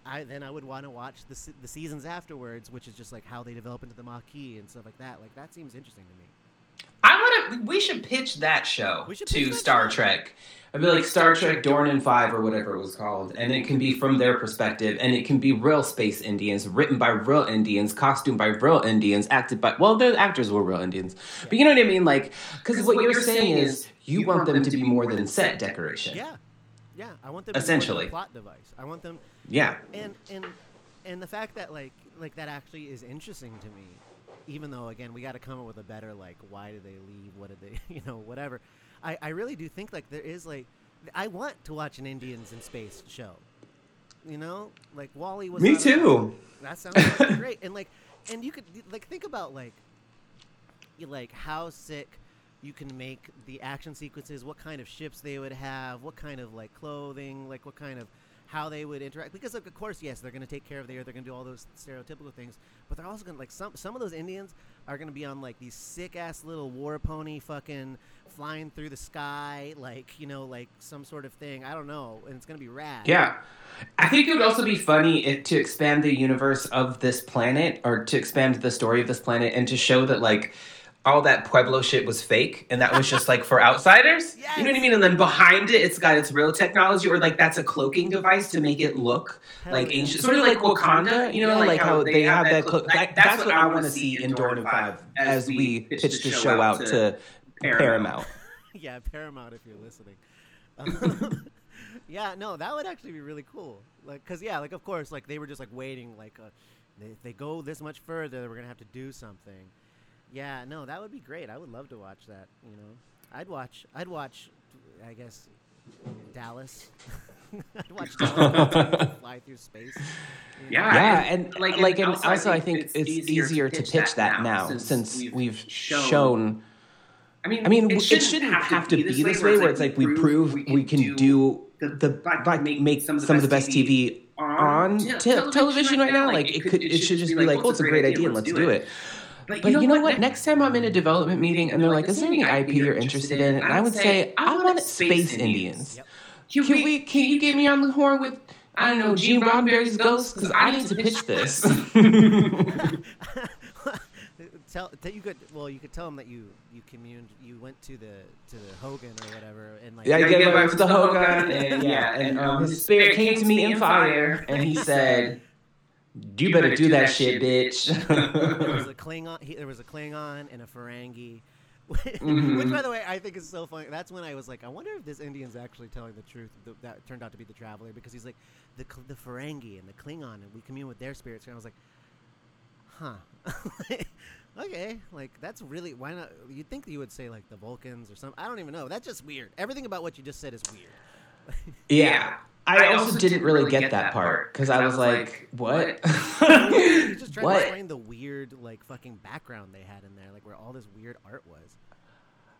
I then I would want to watch the the seasons afterwards, which is just like how they develop into the Maquis and stuff like that. Like that seems interesting to me. I. We should pitch that show to Star show. Trek. I'd be like Star Trek Dorvan Five or whatever it was called, and it can be from their perspective, and it can be real space Indians, written by real Indians, costumed by real Indians, acted by well, the actors were real Indians, but you know what I mean, like because what, what, you're, saying, saying is you want them to be more than set decoration. Yeah. Yeah, I want them essentially plot device. I want them. Yeah. And and and the fact that like like that actually is interesting to me, even though again we got to come up with a better like why did they leave? What did they you know whatever. I I really do think like there is like I want to watch an Indians in space show. You know, like WALL-E was. Me too. A, that sounds great, and like, and you could like think about like, you, like how sick you can make the action sequences, what kind of ships they would have, what kind of like clothing, like what kind of how they would interact. Because of course, yes, they're going to take care of the earth, they're going to do all those stereotypical things, but they're also going to like some some of those Indians are going to be on like these sick ass little war pony fucking flying through the sky, like you know, like some sort of thing. I don't know, and it's going to be rad. Yeah. I think it would also be funny if, to expand the universe of this planet or to expand the story of this planet and to show that like all that Pueblo shit was fake and that was just like for outsiders. Yes. You know what I mean? And then behind it, it's got its real technology, or like that's a cloaking device to make it look Hell like yeah. ancient, sort of like Wakanda. You know, yeah, like, like, how, they, have, have that. Clo- like, that's, that's, what I want to see in Dorne Five as we pitch the show out to Paramount. Paramount. yeah, Paramount, if you're listening. Um, yeah, no, that would actually be really cool. Like, cause yeah, like of course, like they were just like waiting, like uh, if they go this much further, we're gonna have to do something. Yeah, no, that would be great. I would love to watch that. You know, I'd watch. I'd watch. I guess Dallas. I'd watch Dallas fly through space. Yeah, yeah, and, and like, like, and also, also I think, it's, easier, easier to pitch, to pitch that, now since, since we've, we've shown, shown. I mean, I mean, it shouldn't, it shouldn't have, have, to be this way, this way where it's like we prove we can, we can do the, the like make, make some of the best TV on t- television right now. Like it could, it should just be like, oh, it's a great idea, and let's do it. But, but you know, you know what? Next time I'm in a development meeting and they're like, "Is there any IP you're interested in?" and I would say, "I want Space Indians." Can we? Can you get me on the horn with? I don't know, Gene Roddenberry's ghost because I need to pitch this. tell, tell you could well you could tell them that you you communed you went to the to the Hogan or whatever and like yeah you get back to the Hogan and yeah and um, his spirit came to me in fire and he said you, better, better do, do that, that, shit, bitch. there was a Klingon. He, there was a Klingon and a Ferengi. mm-hmm. Which, by the way, I think is so funny. That's when I was like, I wonder if this Indian's actually telling the truth. That turned out to be the traveler because he's like, the the Ferengi and the Klingon, and we commune with their spirits. And I was like, huh. okay, like that's really why not? You'd think you would say like the Vulcans or something. I don't even know. That's just weird. Everything about what you just said is weird. yeah. I, I also, also didn't, really get, get that part because I, I was like, "What?" you just trying what? to explain the weird, like, fucking background they had in there, like where all this weird art was.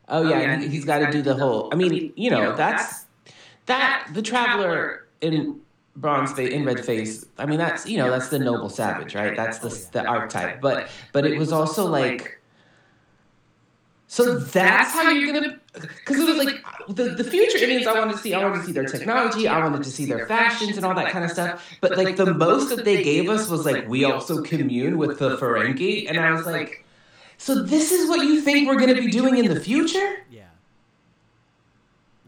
Oh, oh yeah, yeah he, has got to do the whole. I mean, you know, that's that the traveler in bronze face in red face. I mean, that's you know, that's the noble savage, right? That's the the archetype. But but it was also like so that's how you're gonna, because it was like the, the future Indians. I wanted to see. I wanted to see their technology. I wanted to see their fashions and all that kind of stuff. But like the most that they gave us was like we also commune with the Ferengi, and I was like, so this is what you think we're gonna be doing in the future? Yeah.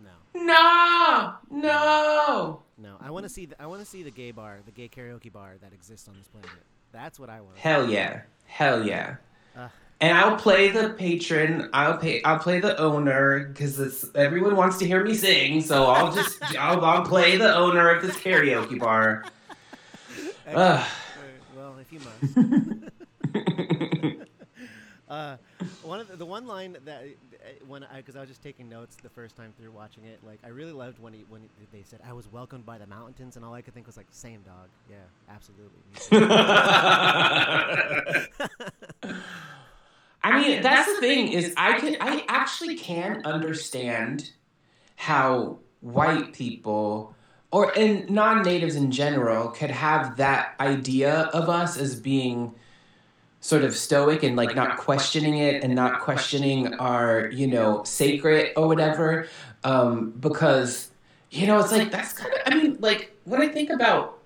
No. No. No. No. I want to see. The, I want to see the gay bar, the gay karaoke bar that exists on this planet. That's what I want. Hell yeah. Hell yeah. Uh, and I'll play the patron. I'll pay. I'll play the owner because everyone wants to hear me sing. So I'll just I'll, I'll play the owner of this karaoke bar. Uh. Well, if you must. uh, one of the, the, one line that when I because I was just taking notes the first time through watching it, like I really loved when he when he, they said I was welcomed by the mountains, and all I could think was like, same dog, yeah, absolutely. I mean, that's, that's the thing, thing is I can I actually can understand how white people or and non-natives in general could have that idea of us as being sort of stoic and like not questioning it and not questioning our you know sacred or whatever um, because you know it's like that's kind of i mean like when i think about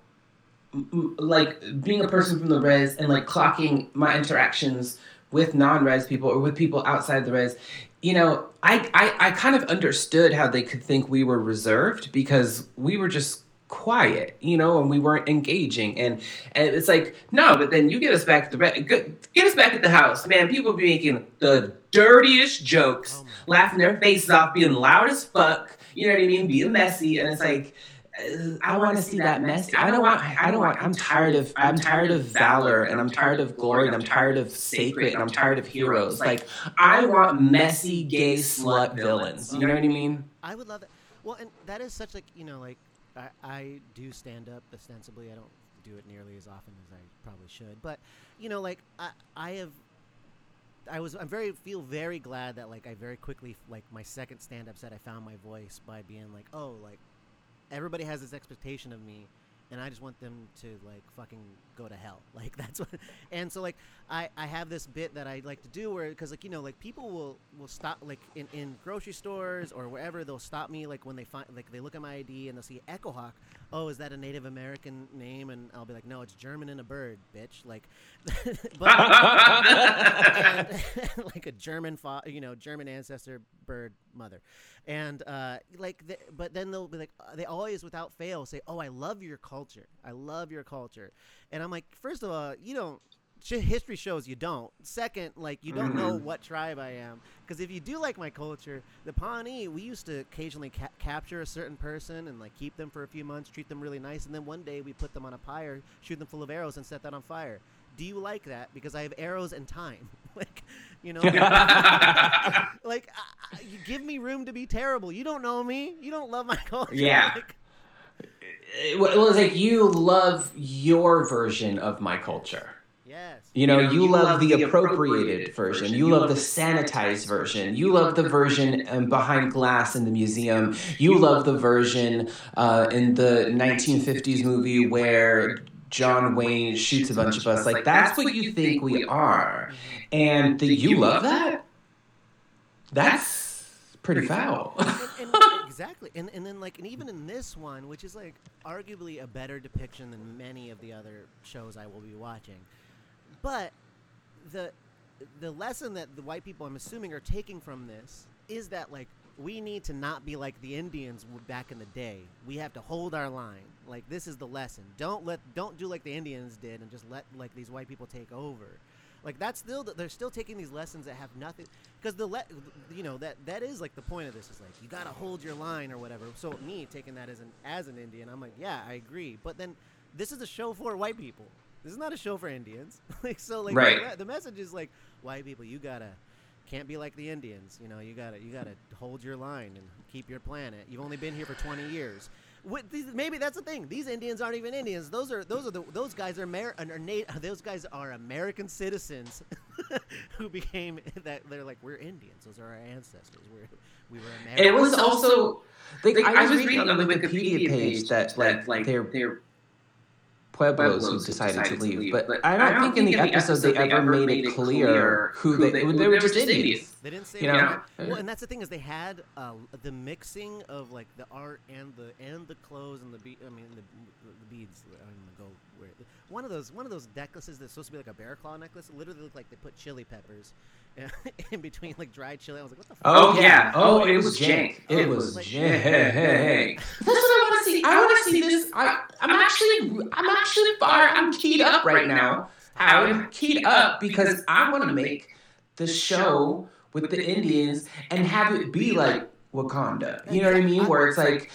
like being a person from the res and like clocking my interactions with non-res people or with people outside the res you know I, I i kind of understood how they could think we were reserved because we were just quiet you know and we weren't engaging. And and it's like no but then you get us back to the get us back at the house man. People be making the dirtiest jokes oh laughing their faces off being loud as fuck you know what I mean, being messy, and it's like. I, I want to see that messy. I don't want. I don't want. I'm tired of. I'm tired of valor, and I'm tired of glory, and I'm tired of sacred, and I'm tired of heroes. Like I want messy gay slut villains. You know what I mm-hmm. mean? I would love that. Well, and that is such like you know like I, I do stand up ostensibly. I don't do it nearly as often as I probably should, but you know like I I have I was I'm very feel very glad that like I very quickly like my second stand up set I found my voice by being like oh like everybody has this expectation of me and I just want them to like fucking go to hell. Like that's what. And so like I I have this bit that I like to do where because like you know like people will will stop like in in grocery stores or wherever they'll stop me like when they find like they look at my ID and they'll see Echo Hawk. Oh, is that a Native American name? And I'll be like, no, it's German and a bird, bitch. Like, but and, like a German fa- you know German ancestor bird mother and uh, like the, but then they'll be like uh, they always without fail say oh i love your culture i love your culture and i'm like first of all you don't history shows you don't second like you don't know mm-hmm. what tribe i am because if you do like my culture the pawnee we used to occasionally ca- capture a certain person and like keep them for a few months treat them really nice and then one day we put them on a pyre shoot them full of arrows and set that on fire do you like that because i have arrows and time like you know, like uh, you give me room to be terrible. You don't know me. You don't love my culture. Yeah. Like, well, it's like you love your version of my culture. Yes. You know, you, know, you, you love, love, the, appropriated, appropriated version. version. You, you love the sanitized version. You love the version um, behind glass in the museum. You love the version uh, in the 1950s movie where John Wayne shoots a bunch of us. Like, that's what you think we are. And the, you love that? That's pretty foul. exactly. And, and then, like, and even in this one, which is, like, arguably a better depiction than many of the other shows I will be watching. But the the lesson that the white people, I'm assuming, are taking from this is that, like, we need to not be like the Indians back in the day. We have to hold our line. Like this is the lesson. Don't let don't do like the Indians did and just let like these white people take over. Like that's still they're still taking these lessons that have nothing because the let you know that that is like the point of this is like you got to hold your line or whatever. So me taking that as an as an Indian, I'm like, yeah, I agree. But then this is a show for white people. This is not a show for Indians. like so like right. the, the message is like white people, you got to can't be like the Indians. You know, you gotta you gotta hold your line and keep your planet. You've only been here for 20 years. These, maybe that's the thing. These Indians aren't even Indians. Those are those are the those guys are Amer- are nat- those guys are American citizens who became that they're like we're Indians. Those are our ancestors. We're we were American. It was also like, like I, was reading on the Wikipedia page that like, like they're they're Pueblos, who decided, decided to, leave. to leave. But, but I, don't I don't, think, think in the episode, episode they, ever made it clear who they, they, they were just Indians. They didn't say you know. Well, and that's the thing is they had uh, the mixing of like the art and the and the clothes and the be- I mean the, the beads. I'm gonna go where one of those one of those necklaces that's supposed to be like a bear claw necklace. Literally looked like they put chili peppers in between like dried chili. I was like, what the? Oh, fuck? Oh yeah. Oh, oh, it, was jank. It, was jank. That's what I want to see. I want to see this. I, I'm actually, I'm actually far. I'm keyed up right now. I'm keyed up because I want to make the show with the Indians and have it be like Wakanda. You know what I mean? Where it's like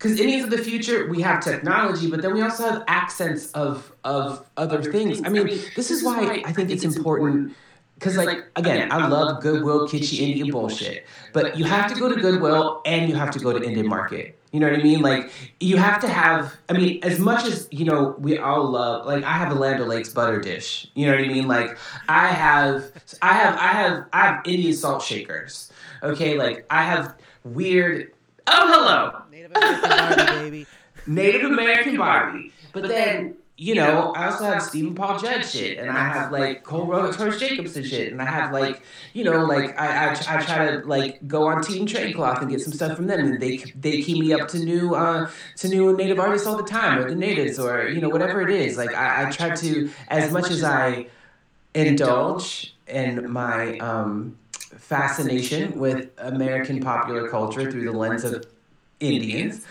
because Indians of the future, we have technology, but then we also have accents of of other things. I mean, this is why I think it's important because, like, again, I, I love Goodwill, kitschy Indian bullshit. But you have to go to Goodwill and you have to go to Indian Market. You know what I mean? Like, you have to have, I mean, as much as, you know, we all love, like, I have a Land O'Lakes butter dish. You know what I mean? Like, I have, I have, I have, I have Indian salt shakers. Okay? Like, I have weird, oh, hello. Native American Barbie, baby. Native American Barbie. But then, you know, I also have Steven Paul Judd shit, and I have like Cole Rhodes Jacobson shit, and I have like, you know, like I, I, I try to like go on Team Trade Cloth and get some stuff from them, and they they key me up to new uh to new native artists all the time, or the natives, or you know whatever it is. Like I, I try to as much as I indulge in my um, fascination with American popular culture through the lens of Indians.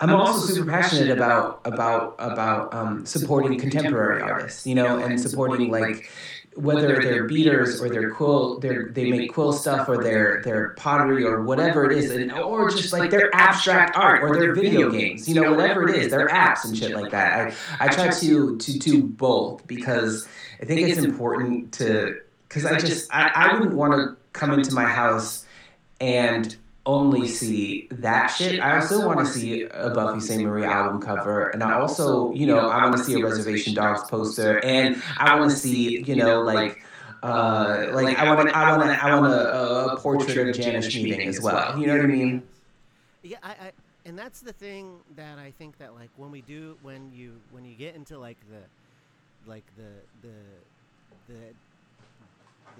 I'm also super passionate about about about um, supporting contemporary artists, you know, and supporting like whether they're beaters or they're quill, they're, they make quill stuff or they're, they're pottery or whatever it is, and, or just like their abstract art or their video games, you know, whatever it is, their apps and shit like that. I, I try to, to do both because I think it's important to, because I just, I, I wouldn't want to come into my house and only see that shit. I also want to see a Buffy Sainte-Marie album cover, and I also, you know, I want to see a Reservation Dogs poster, and I want to see, you know, like. Uh, like I want, I want, I want a, a portrait of Jana Schmieding as well. You know what I mean? Yeah, I, I, and that's the thing that I think that like when we do, when you, when you get into like the, like the, the, the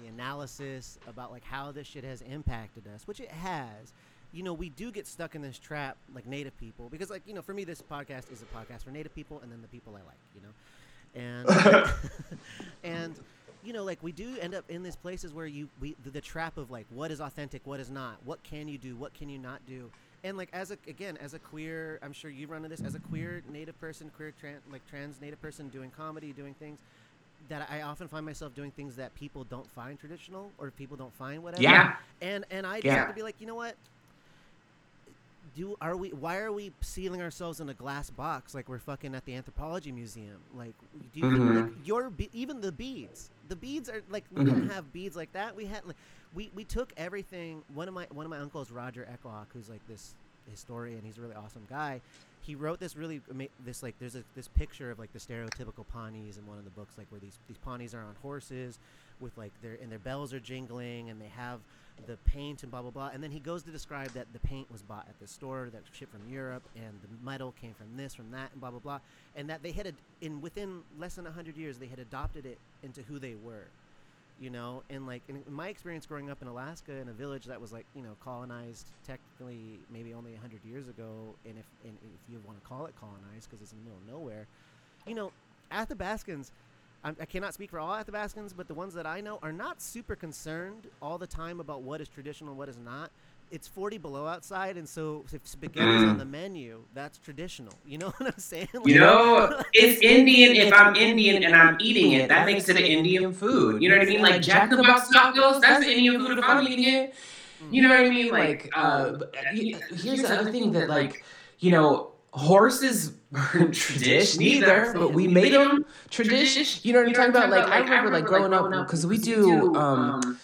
the analysis about like how this shit has impacted us, which it has. You know, we do get stuck in this trap like native people because like, you know, for me this podcast is a podcast for native people and then the people I like, you know. And and you know, like we do end up in these places where you we the, the trap of like what is authentic, what is not, what can you do, what can you not do. And like as a again as a queer, I'm sure you run into this as a queer native person, queer trans like trans native person doing comedy, doing things that I often find myself doing things that people don't find traditional or people don't find whatever. Yeah. And and I just yeah. have to be like, you know what? Do are we? Why are we sealing ourselves in a glass box like we're fucking at the anthropology museum? Like, do you mm-hmm. like your even the beads? The beads are like we mm-hmm. didn't have beads like that. We had like we we took everything. One of my one of my uncles, Roger Echo-Hawk, who's like this historian. He's a really awesome guy he wrote this really this like there's a this picture of like the stereotypical Pawnees in one of the books like where these these Pawnees are on horses with like their and their bells are jingling and they have the paint and blah blah blah. And then he goes to describe that the paint was bought at the store that shipped from Europe and the metal came from this from that and blah blah blah. And that they had a, in within less than 100 years they had adopted it into who they were you know and like in my experience growing up in alaska in a village that was like you know colonized technically maybe only 100 years ago and if and if you want to call it colonized because it's in the middle of nowhere you know athabascans I'm, i cannot speak for all athabascans but the ones that i know are not super concerned all the time about what is traditional and what is not it's 40 below outside, and so if spaghetti's mm. on the menu, that's traditional. You know what I'm saying? Like, you know, it's Indian. If I'm Indian and I'm eating it, that makes it an Indian food. You know what I mean? Like Jack the Box tacos, that's Indian food if I'm eating it. You know what I mean? Like, uh, here's the other thing that, like, you know, horses weren't tradition either, but we made them tradition. You know what I'm talking about? Like, I remember, like, growing up, because we do, um,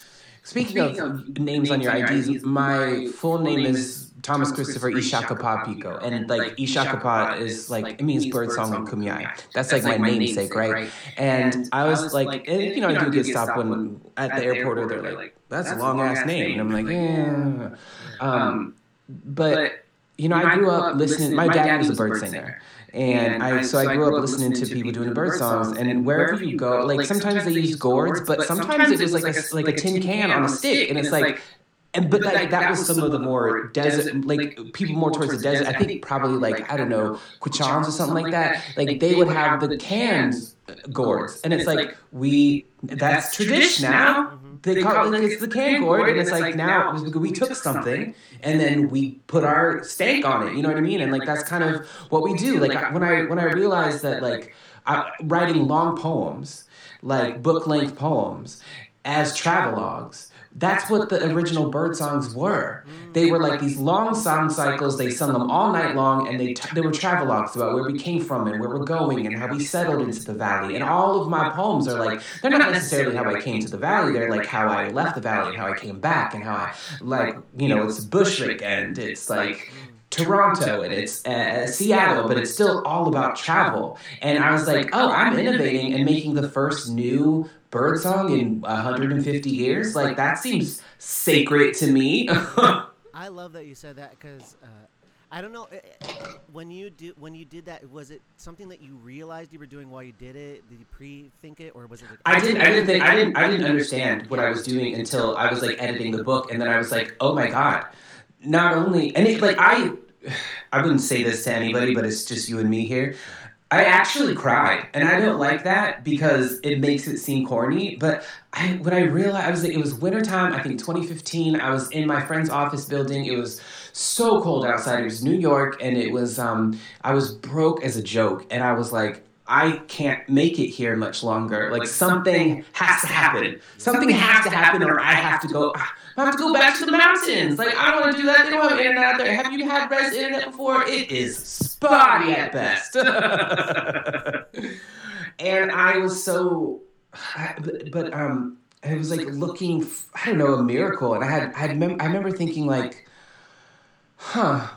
Speaking, Speaking of, of, names on your IDs, IDs my full name is Thomas Christopher Ishakapa Pico. And like Ishakapa is like, it means bird song of Kumeyaay. That's like my namesake, right? And I was like, and, you know, I do get stopped when at the airport or they're like, that's a long ass name. And I'm like, yeah. Um, but, you know, I grew up listening, my dad was a bird singer. And, I, so, I grew up listening to people doing bird songs, and wherever you go, like sometimes they use gourds, but sometimes it was like a like a tin can on a stick, and it's like and but like that was some of the more desert like people more towards the desert. I think probably like i don't know Quechans or something like that like they would have the canned uh, gourds. and it's like we that's tradition now. they call it like it's the canned gourd. and it's like now we took something and then we put our stank on it. you know what i mean? And like that's kind of what we do. like when i when i realized that like I, writing long poems like book length poems as travelogues that's what the original bird songs were. They were like these long song cycles. They sung them all night long, and they t- they were travelogues throughout where we came from and where we're going and how we settled into the valley. And all of my poems are like they're not necessarily how I came to the valley. They're like how I left the valley and how I came back and how I like you know it's Bushwick and it's like. Toronto and it's uh, Seattle, but it's still all about travel. And I was like, oh, I'm innovating and making the first new birdsong in 150 years? Like that seems sacred to me. I love that you said that because uh, I don't know eh, eh, when you do when you did that. Was it something that you realized you were doing while you did it? Did you pre-think it, or was it? Like, I didn't. I didn't think. I didn't. I didn't understand what I was doing until I was like editing the book, and then I was like, oh my god! Not only and it like I. I wouldn't say this to anybody, but it's just you and me here. I actually cried, and I don't like that because it makes it seem corny. But I, when I realized, I was like, it was wintertime. I think 2015. I was in my friend's office building. It was so cold outside. It was New York, and it was um, I was broke as a joke, and I was like, I can't make it here much longer. Like, something has to happen. Something has to happen, or I have to go. I have to go back to the mountains. Like, I don't want to do that. They don't have internet out there. Have you had res internet before? It is spotty at best. and I was so, but, but um, it was like looking, I don't know, a miracle. And I had, I had, I remember thinking like, huh,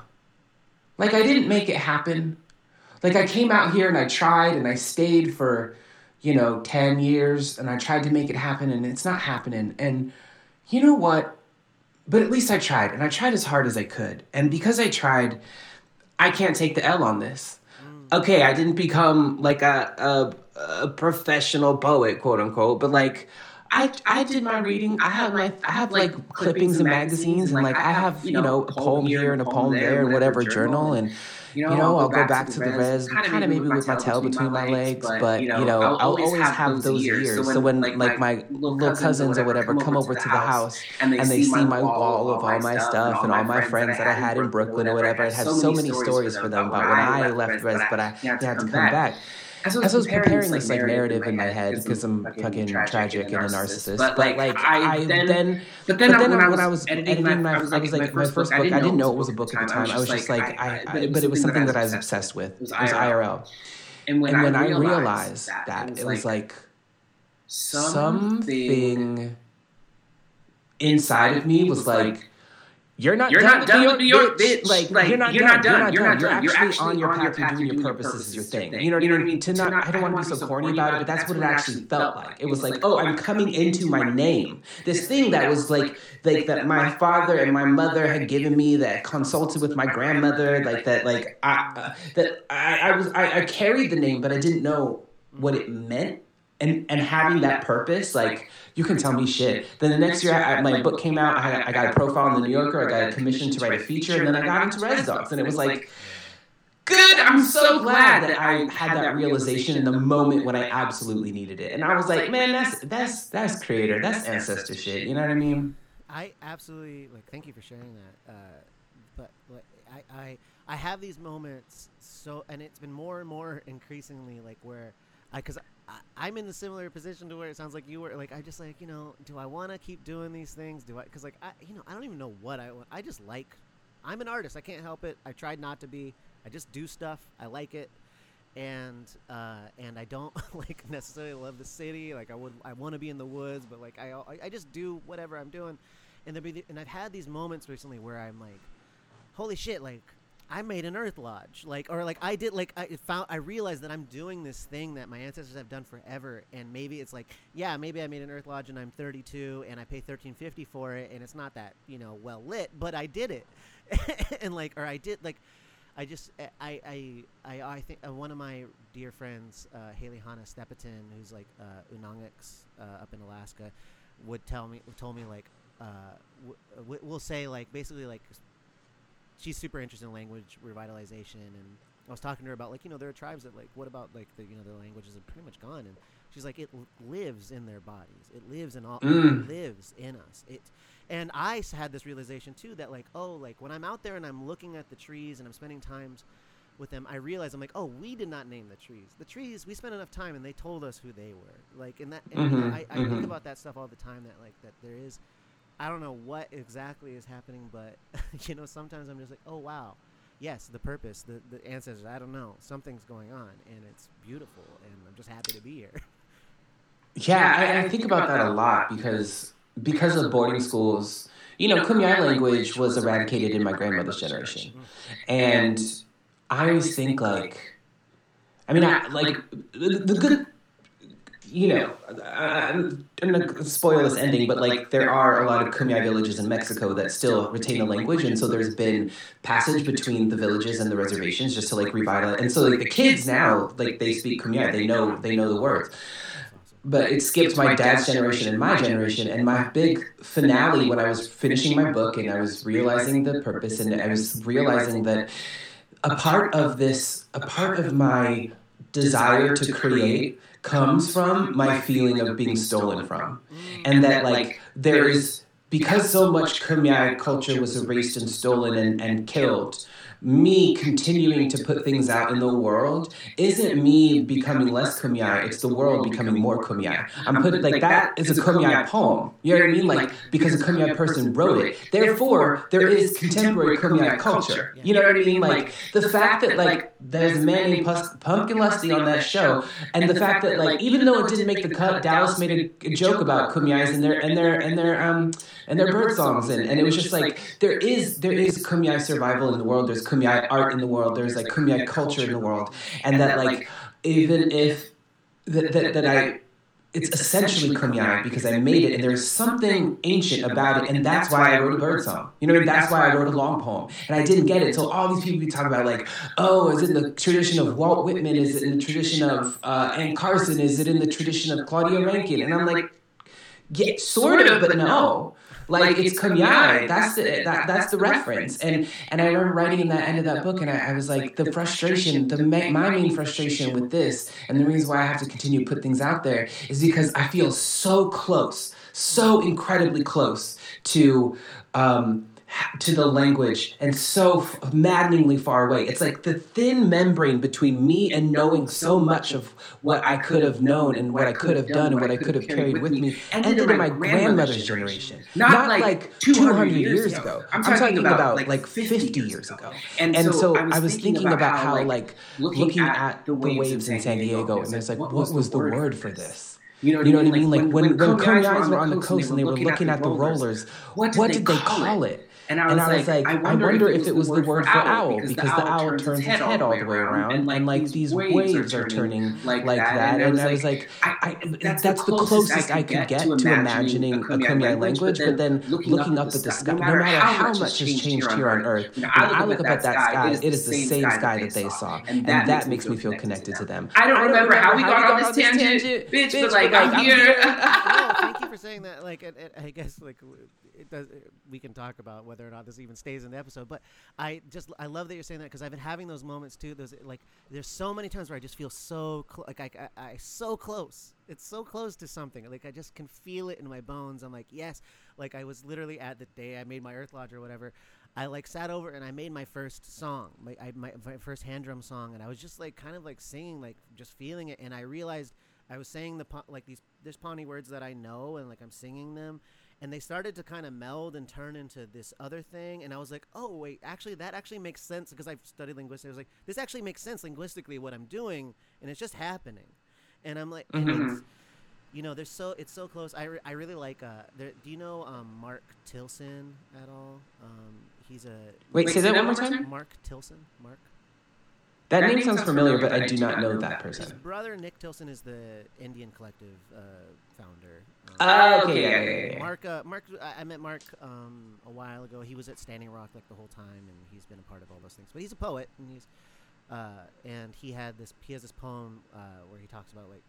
like I didn't make it happen. Like I came out here and I tried and I stayed for, you know, 10 years and I tried to make it happen and it's not happening. And you know what? But at least I tried and I tried as hard as I could. And because I tried, I can't take the L on this. Mm. Okay, I didn't become like a, a, a professional poet, quote unquote, but like I, I did my reading. I have my I have like clippings and magazines and like I have you know a poem here and a poem there and whatever journal and you know, you know I'll, go, back, to the res, kind of maybe with my tail between my legs, but you know, I'll, always have those ears. So when like my little cousins or whatever come over to the house and they see my wall of all my stuff and all my friends that I had in Brooklyn or whatever, I had so many stories for them about when I left res, but I had to come back as I was, as I was preparing, this like narrative in my head because I'm fucking tragic and a narcissist, but like, like I, I then, then but then, but then when, when I was editing my, my I was like, my first book, I didn't know it was a book at the time. I was just like, I, but it was something that I was obsessed with. It was IRL, and when I realized that, it was like something inside of me was like you're not you're done not done with New York, bitch. Like, like, you're not you're done. Not. You're not done. You're, actually, on your path to doing your purpose. This is your thing. You know what I mean? To not, I don't want to be so corny about it, but that's what it actually felt like. It was like, oh, I'm coming into my name. This thing that was like, like that my father and my mother had given me, that consulted with my grandmother, like that, like I, uh, that I, I was, I carried the name, but I didn't know what it meant and and having that purpose, like you can tell me shit. Then the next year, I, my book came out. I, I, got a profile in the New Yorker. I got a commission to write a feature, and then I got into Res Dogs, and it was like. Good. I'm so glad that I had that realization in the moment when I absolutely needed it, and I was like, "Man, that's that's that's creator, that's ancestor shit." You know what I mean? I absolutely like. Thank you for sharing that. Uh, but like, I, I I have these moments so, and it's been more and more increasingly like where I because I, am in a similar position to where it sounds like you were. Like I just like you know, do I want to keep doing these things? Do I? Because like I, you know, I don't even know what I want. I just like. I'm an artist. I can't help it. I tried not to be. I just do stuff. I like it, and uh, and I don't like necessarily love the city. Like I would, I want to be in the woods, but like I, I just do whatever I'm doing, and there be, and I've had these moments recently where I'm like, holy shit, like I made an Earth Lodge, like, or like I did, like I found, I realized that I'm doing this thing that my ancestors have done forever, and maybe it's like, yeah, maybe I made an Earth Lodge and I'm 32 and I pay 13.50 for it, and it's not that you know well lit, but I did it, and like, or I did like, I just, I, I, I, I think uh, one of my dear friends, uh, Haley Hanna Stepetin, who's like uh, Unangax̂ uh, up in Alaska, would tell me, told me like, uh, w- we'll say like basically like she's super interested in language revitalization and I was talking to her about like you know there are tribes that like what about like the you know the languages are pretty much gone and she's like it lives in their bodies it lives in all mm. it lives in us it and I had this realization too that like oh like when I'm out there and I'm looking at the trees and I'm spending times with them I realize I'm like oh we did not name the trees the trees we spent enough time and they told us who they were like and that and mm-hmm. I, I mm-hmm. think about that stuff all the time that like that there is I don't know what exactly is happening, but you know, sometimes I'm just like, oh wow, yes, the purpose, the the ancestors. I don't know, something's going on, and it's beautiful, and I'm just happy to be here. Yeah, I, I think about that a lot because because of boarding schools. You know, Kumeyaay language was eradicated in my grandmother's generation, mm-hmm. and I always think like, I mean, I, like the, the good you know, uh, uh, uh, I'm going to spoil this ending, but like there are a lot of Kumeyaay villages in Mexico that still retain the language, and so there's been passage between the villages and the reservations just to like revitalize. And so like the kids now, like they speak Kumeyaay, they know they know the words. But it skipped my dad's generation and my generation, and my big finale when I was finishing my book and I was realizing the purpose, and I was realizing that a part of this, a part of my desire to create comes from my feeling of being stolen from. Mm. And that, like, there is, because so much Kumeyaay culture was erased and stolen and, and killed, me continuing to put things out in the world isn't me becoming less kumeyaay. It's the world becoming more kumeyaay. I'm putting like that is a kumeyaay poem. You know what I mean? Like because a kumeyaay person wrote it. Therefore, there is contemporary kumeyaay culture. You know what I mean? Like the fact that like there's a man named Pumpkin Lusty on that show, and the fact that like even though it didn't make the cut, Dallas made a, joke about kumeyaay's and their and their and their um and their bird songs and, and it was just like there is there is kumeyaay survival in the world. There's kumeyaay art in the world. There's like kumeyaay culture in the world, and that like even if that that, that I it's essentially kumeyaay because I made it, and there's something ancient about it, and that's why I wrote a bird song. You know, I mean? that's why I wrote a long poem, and I didn't get it. So all these people be talking about like, oh, is it in the tradition of Walt Whitman? Is it in the tradition of uh, Anne Carson? Is it in the tradition of Claudia Rankine? And I'm like, yeah, sort of, but no. Like, it's kumeyaay. That's the that, that's the reference. And and I remember writing in that end of that book, and I, I was like, the frustration, the my main frustration with this, and the reason why I have to continue to put things out there is because I feel so close, so incredibly close to um, to the language and so f- maddeningly far away. It's like the thin membrane between me and knowing so much of what I could have known and what I could have done and what I could have carried with me ended in my grandmother's generation. Not like 200 years ago. I'm talking about like 50 years ago. And so I was thinking about how like looking at the waves in San Diego and it's like, what was the word for this? You know what, you know what I mean? Like, when, when, when were on the coast and they were looking at the rollers, what did they call it? And I was, and I was like, like, I wonder, I wonder if, it was the word for owl, because, because the owl turns its head, head all the way around, and like, and like these waves are turning like that. And I was like, I, that's, that's the closest I could get to imagining a Kumeyaay language, but then looking up at the sky, no matter how much has changed here on Earth, when I look up at that sky, it is the same sky that they saw, and that makes me feel connected to them. I don't remember how we got on this tangent, bitch, but like I'm here. Thank you for saying that. Like, I guess like it does. Uh, we can talk about whether or not this even stays in the episode. But I just I love that you're saying that because I've been having those moments too. There's like there's so many times where I just feel so cl- like I, I, I so close. It's so close to something. Like I just can feel it in my bones. I'm like yes. Like I was literally at the day I made my Earth Lodge or whatever. I like sat over and I made my first song, my, I, my, my first hand drum song, and I was just like kind of like singing, like just feeling it, and I realized I was saying the like these there's Pawnee words that I know, and like I'm singing them, and they started to kind of meld and turn into this other thing and i was like oh wait actually that actually makes sense because i've studied linguistics i was like this actually makes sense linguistically what i'm doing and it's just happening. And i'm like mm-hmm. and it's, you know there's so it's so close i, re- I really like uh there, do you know um mark Tilsen at all? Um he's a wait, wait say that one more time. Mark Tilsen? Mark that, that name, name sounds familiar, familiar, but I do not know that person. His brother Nick Tilsen is the Indian Collective uh, founder. Oh, okay, yeah, yeah, yeah. Mark, uh, Mark, I met Mark um, a while ago. He was at Standing Rock like the whole time, and he's been a part of all those things. But he's a poet, and he's uh, and he had this. He has this poem uh, where he talks about like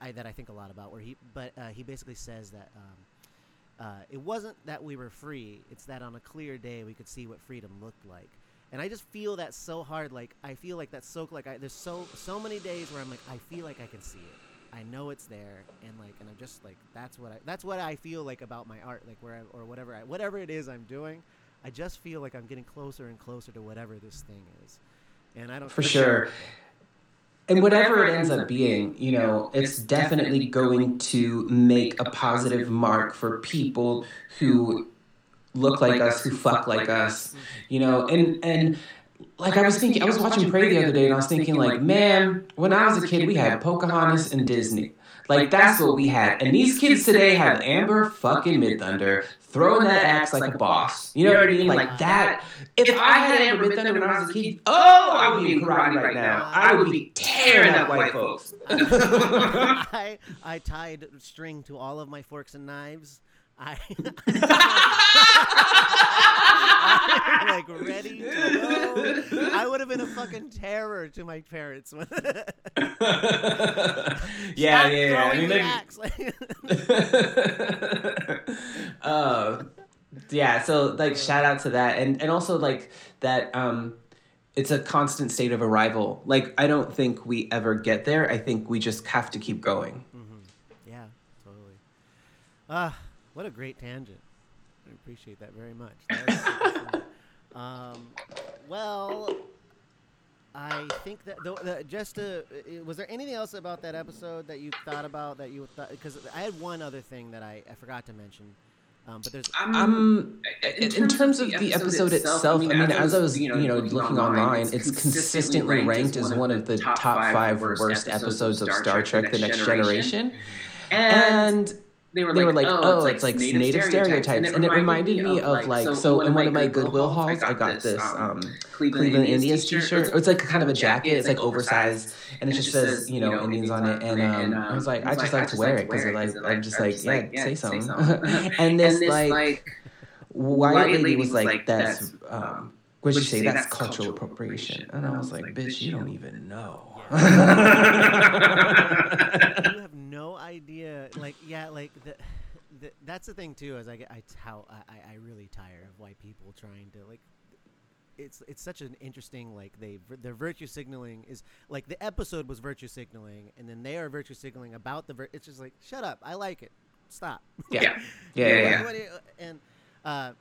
I, that I think a lot about. Where he, but uh, he basically says that um, uh, it wasn't that we were free; it's that on a clear day we could see what freedom looked like. And I just feel that so hard. Like I feel like that's so like I, there's so so many days where I'm like I feel like I can see it I know it's there, and like, and I'm just like, that's what I, that's what I feel like about my art, like where, I, or whatever, I, whatever it is I'm doing, I just feel like I'm getting closer and closer to whatever this thing is, and I don't for sure. And whatever it ends up being, you know, it's definitely going to make a positive mark for people who look like us, who fuck like us, you know, and and like I was thinking, I was watching Prey the other day, and I was thinking, like, man, when I was a kid, we had Pocahontas and Disney. Like that's what we had, and these kids today have Amber fucking Midthunder throwing that axe like a boss. You know what I mean? Like that. If I had Amber Midthunder when I was a kid, oh, I would be in karate right now. I would be tearing up white folks. I I tied string to all of my forks and knives. I like ready to go. I would have been a fucking terror to my parents. yeah, yeah, yeah. I mean, uh, yeah. So like, shout out to that, and and also like that. Um, it's a constant state of arrival. Like I don't think we ever get there. I think we just have to keep going. Mm-hmm. Yeah, totally. Ah, uh, what a great tangent. I appreciate that very much. um, well, I think that the, the, just to, was there anything else about that episode that you thought about that you thought because I had one other thing that I, I forgot to mention. Um, but there's um, um in, in, terms of the episode, itself, I mean, I mean as I was you know looking online, it's consistently ranked as one of the top five worst episodes of Star Trek: The Next Generation, and they were, they were like, oh, it's like, native, native stereotypes. stereotypes. And it reminded me of like, so, so in one of my Goodwill hauls, I got this um, Cleveland, Cleveland Indians t shirt. It's like kind of a jacket, it's like oversized, and it just says, you know, Indians on it. And um, I was like, I just like to wear it because like, I'm just like, yeah, say something. and this like white lady was like, that's, um, what'd you say? That's cultural appropriation. And I was like, bitch, you don't even know. Idea. Like, yeah, like the, the that's the thing too. Is I get I how I I really tire of white people trying to like. It's it's such an interesting like they their virtue signaling is like the episode was virtue signaling and then they are virtue signaling about the vir- it's just like shut up I like it stop yeah yeah yeah, yeah, yeah. and uh,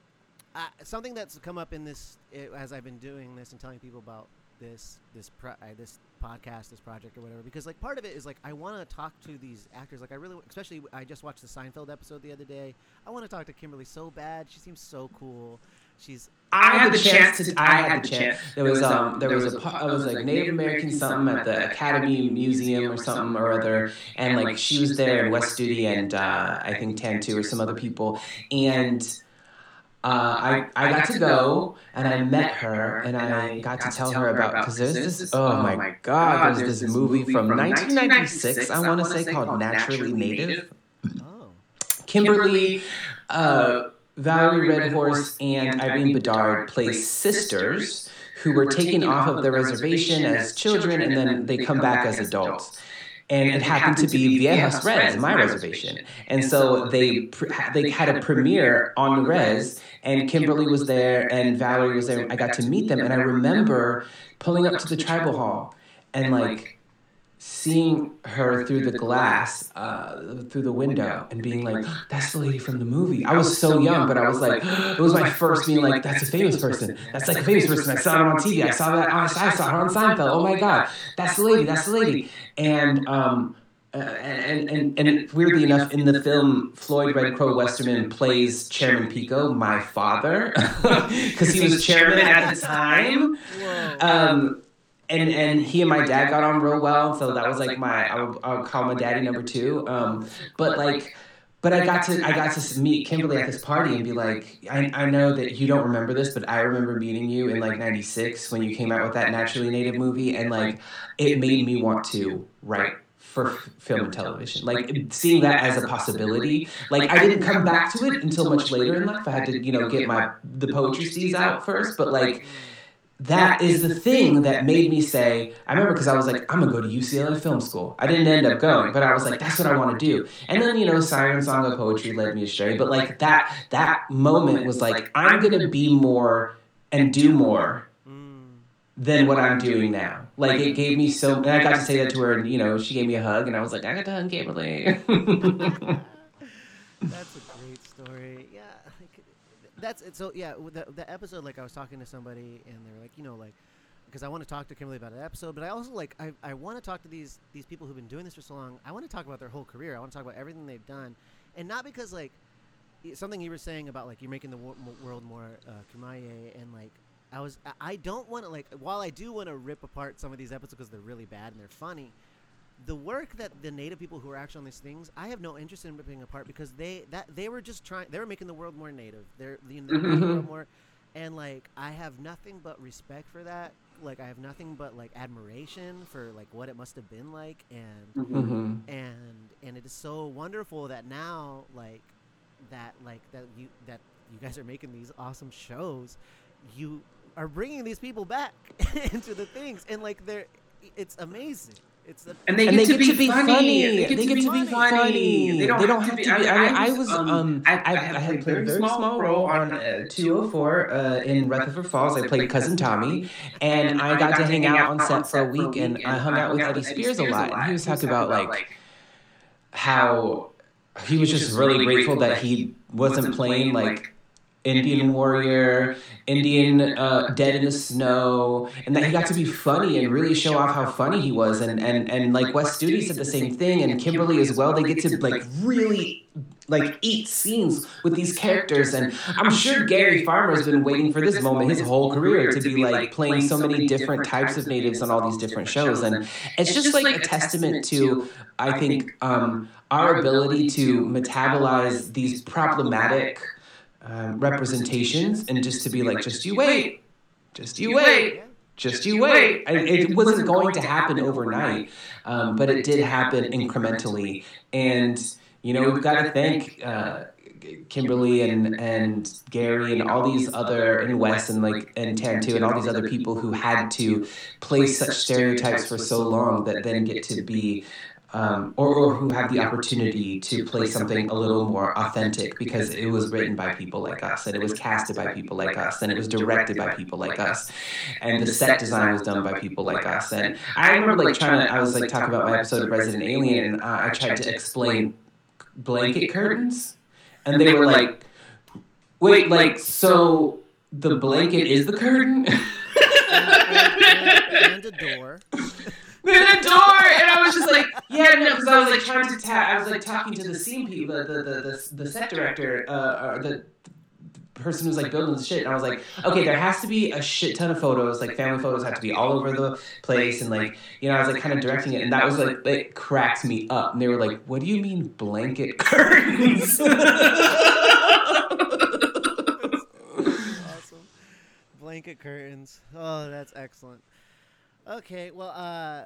something that's come up in this it, as I've been doing this and telling people about this this pro, uh, this podcast, this project, or whatever. Because like part of it is like I want to talk to these actors. Like I really, especially I just watched the Seinfeld episode the other day. I want to talk to Kimberly so bad. She seems so cool. She's. I, had the chance to. I had the chance. There was um. There was a. It was like Native American something at the Academy Museum or something or other, and like she was there and Wes Studi and uh, I think Tantoo or some other people and uh, I, I got to go and I met her and I got to tell her about because there's this oh, oh my god there's this movie from 1996 I want to say called Naturally Native. Oh. Kimberly, uh, uh Valerie Redhorse, and Irene Bedard play sisters who were taken off of the reservation as children and then they come back as adults and it happened to be Viejas Res, my reservation. And so they they had a premiere on the res, and Kimberly was there, and Valerie was there. I got to meet them, and I remember pulling up to the tribal hall and like seeing her through the glass, uh, through the window, and being like, "That's the lady from the movie." I was so young, but I was like, it was my first being like, "That's a famous person. That's like a famous person." I saw her on TV. I saw that. I saw her on Seinfeld. Oh my god, that's the lady. That's the lady. And um, uh, and, and, and weirdly enough, in the film, Floyd Red Crow Westerman plays Chairman Pico, my father, because he was chairman at the time. Um, and and he and my dad got on real well, so that was like my I would, I would call my daddy number two. Um, but like. But I got to I got to meet Kimberly at this party and be like, I, I know that you don't remember this, but I remember meeting you in like '96 when you came out with that Naturally Native movie, and like it made me want to write for film and television. Like seeing that as a possibility. Like I didn't come back to it until much later in life. I had to, you know, get my the poetry steez out first. But like that is the thing that made me say, I remember because I was like, I'm gonna go to UCLA Film School. I didn't end up going, but I was like, that's what I want to do. And then, you know, Siren Song of Poetry led me astray. But like that that moment was like, I'm gonna be more and do more than what I'm doing now. Like it gave me so, and I got to say that to her, and you know, she gave me a hug, and I was like, I got to hug Kimberly. That's a great story. Yeah, that's it. So yeah, the, the episode, like I was talking to somebody, and they were like, you know, like because I want to talk to Kimberly about an episode, but I also like I, I want to talk to these these people who've been doing this for so long. I want to talk about their whole career. I want to talk about everything they've done, and not because like something you were saying about like you're making the world more uh, Kumeyaay and like I was I don't want to like while I do want to rip apart some of these episodes because they're really bad and they're funny the work that the native people who are actually on these things, I have no interest in ripping apart because they that they were just trying. They were making the world more native. They're, you know, mm-hmm. the world more, and like I have nothing but respect for that. Like I have nothing but like admiration for like what it must have been like, and mm-hmm. and and it is so wonderful that now like that like that you that you guys are making these awesome shows. You are bringing these people back into the things, and like they're it's amazing. It's a, and they, and get, they to, get be to, be funny. funny. They get, they to, get to, be funny. They don't, they don't have, to be. I, mean, I, I was um, um I, I, I, had played a very small role on uh, 204 uh, in Rutherford Falls. I played cousin Tommy, and I got to hang out on set for a week, and I hung out with Eddie Spears a lot, and he was talking about like how he was just really grateful that he wasn't playing like Indian warrior, Indian uh, dead in the snow, and that he got to be funny and really show off how funny he was. And and and like Wes Studi said the same thing, and Kimberly as well. They get to like really like eat scenes with these characters and i'm sure gary farmer has been waiting for this moment his whole career to be like playing so many different types of natives on all these different shows and it's just like a testament to i think um, our ability to metabolize these problematic um, representations and just to be like just you wait just you wait just you wait. It, wasn't going to happen overnight, um, but it did happen incrementally. And you know, we've got to thank uh, Kimberly and and Gary and all these other and Wes and like and Tantoo and all these other people who had to play such stereotypes for so long that then get to be um, or, or who have the opportunity to play something a little more authentic because it was written by people like us and it was casted by people like us and it was directed by people like us and the set design was done by people like us and I remember like trying to I was like talking about my episode of Resident Alien and uh, I tried to explain blanket curtains, and they were like, "Wait, like so the blanket is the curtain?" and, a door. and a door, and I was just like, yeah, no, because I was like trying to tap. I was like talking to the scene people, the the the, the, the set director, uh, or the person who's like building the shit. And I was like, okay, there has to be a shit ton of photos. Like family photos have to be all over the place. And like, you know, I was like kind of directing it, and that was like it cracked me up. And they were like, what do you mean blanket curtains? awesome. Blanket curtains. Oh, that's excellent. Okay, well, uh,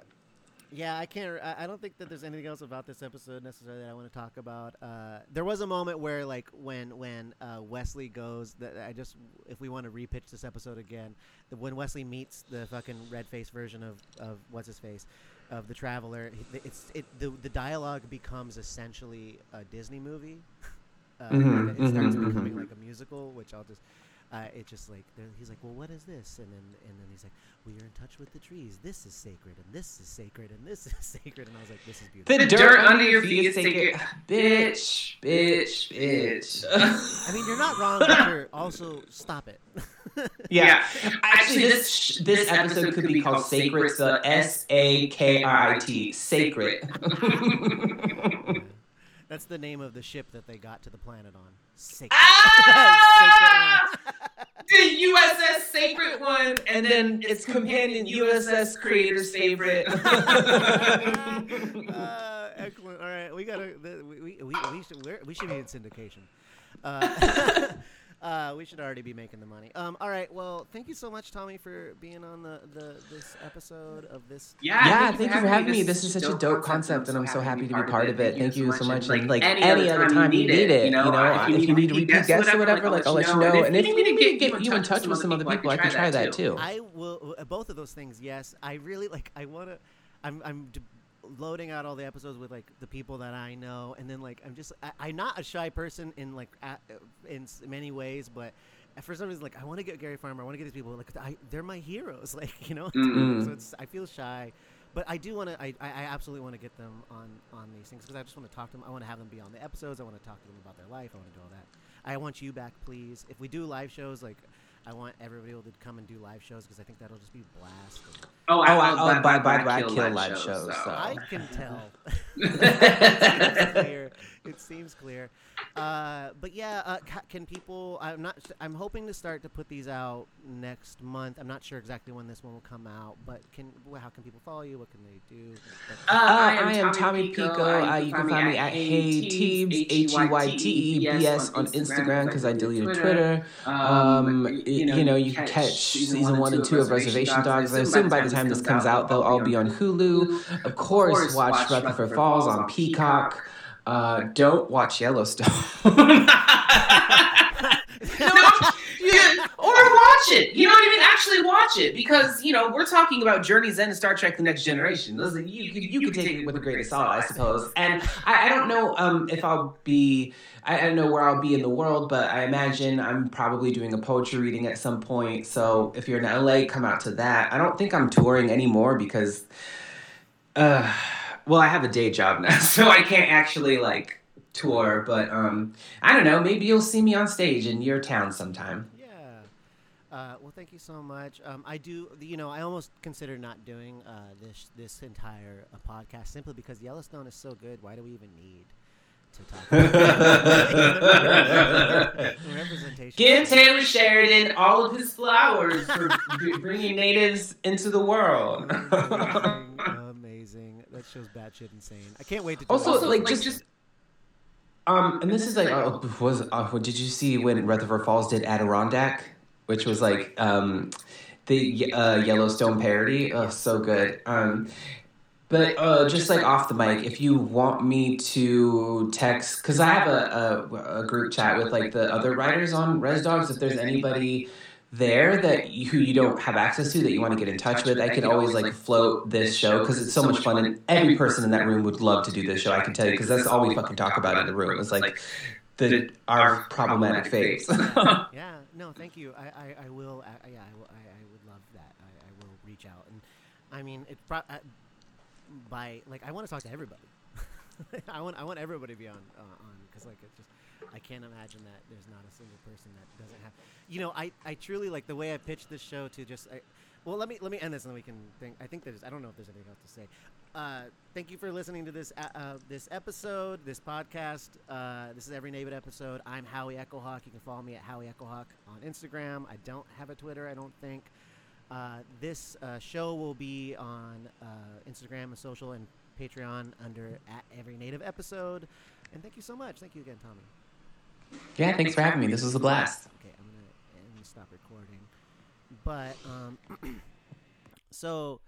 yeah, I can't. I, don't think that there's anything else about this episode necessarily that I want to talk about. Uh, there was a moment where, like, when when uh, Wesley goes, that I just, if we want to repitch this episode again, the, when Wesley meets the fucking red face version of of what's his face, of the Traveler, it's it the the dialogue becomes essentially a Disney movie. uh, mm-hmm, it starts mm-hmm, becoming mm-hmm. like a musical, which I'll just uh, it just like he's like, well, what is this? And then and then he's like, we are in touch with the trees. This is sacred, and this is sacred, and this is sacred. And I was like, this is beautiful. The, the dirt, dirt, under your feet is sacred. bitch, bitch, bitch. I mean, you're not wrong, but you're also stop it. yeah. yeah. Actually, this this episode could be called Sacred. The S A K R I T, sacred. That's the name of the ship that they got to the planet on. Sacred. Ah! the USS Sacred one, and then its companion USS Creator's Favorite. uh, excellent. All right, we gotta. We we we, we should we should be in syndication. Uh, uh, we should already be making the money. Um, all right. Well, thank you so much, Tommy, for being on the, the this episode of this. Yeah, yeah. Thank, thank you for having me. This, is such a dope concept, and I'm so happy to be part of it. Thank you so much. And like any other time you need it, you know, if you need to repeat guests or whatever, like I'll let you know. And if you need to get you in touch with some other people, I can try that too. I will. Uh, both of those things. Yes, I really like. I want to. I'm. I'm loading out all the episodes with like the people that I know, and then like I'm just I, am not a shy person in like at, in many ways, but for some reason like I want to get Gary Farmer, I want to get these people like I, they're my heroes, like you know. Mm-hmm. so it's I feel shy, but I do want to. I, I absolutely want to get them on on these things because I just want to talk to them. I want to have them be on the episodes. I want to talk to them about their life. I want to do all that. I want you back, please. If we do live shows, like I want everybody to come and do live shows because I think that'll just be blast. Oh, I, oh, I, oh by, by, by, by, kill, kill live shows. shows so. I can tell. it's clear. It seems clear. Uh, but yeah, uh, can people? I'm not. I'm hoping to start to put these out next month. I'm not sure exactly when this one will come out, but can how can people follow you? What can they do? Uh, I, am I am Tommy Pico. Pico. Uh, you can find me at Hey Teebs H E Y T E B S on Instagram because I deleted Twitter. Um, um you, know, you know, you can catch season one and two of Reservation Dogs. I assume by the time this comes out, they'll all be on Hulu. Of course, watch Rutherford Falls on Peacock. Uh, don't watch Yellowstone. watch it. You don't even? Actually watch it because you know we're talking about Journey's End and Star Trek: The Next Generation. Listen, you you, you could take it with a grain of salt, I suppose. And I, I don't know um, if I'll be. I, I don't know where I'll be in the world, but I imagine I'm probably doing a poetry reading at some point. So if you're in LA, come out to that. I don't think I'm touring anymore because. Uh, well, I have a day job now, so I can't actually like tour, but um, I don't know. Maybe you'll see me on stage in your town sometime. Yeah. Uh, well, thank you so much. Um, I do, you know, I almost consider not doing uh, this this entire uh, podcast simply because Yellowstone is so good. Why do we even need to talk about representation? Give Taylor Sheridan all of his flowers for bringing natives into the world. amazing, amazing. That show's batshit insane. I can't wait to. also, like, just just um, and this is like, uh, was uh, did you see when Rutherford Falls did Adirondack, which was like um, the uh, Yellowstone parody? Oh, so good. Um, but uh, just like off the mic, if you want me to text, because I have a, a, a, group chat with like the other writers on Res Dogs. If there's anybody there that you, who you don't have access to that you want to get in touch with, I could always like float this show because it's so much fun, and every person in that room would love to do this show. I can tell you because that's all we fucking talk about in the room. It's like the our problematic phase. yeah, no, thank you. I, I, I will. I, yeah, I, will, I, I would love that. I, I will reach out, and I mean, it pro- by like I want to talk to everybody. I want I want everybody to be on uh, on because like it's just I can't imagine that there's not a single person that doesn't have. You know, I, I truly like the way I pitched this show to just. I, well, let me let me end this and then we can think. I think there's. I don't know if there's anything else to say. Uh, thank you for listening to this uh, uh, this episode, this podcast. Uh, this is every Native episode. I'm Howie Echo-Hawk. You can follow me at Howie Echo-Hawk on Instagram. I don't have a Twitter. I don't think. Uh, this uh, show will be on Instagram and social and Patreon under at every Native episode. And thank you so much. Thank you again, Tommy. Yeah, thanks for having me. This was a blast. Okay, I'm gonna, I'm gonna stop recording. But um, so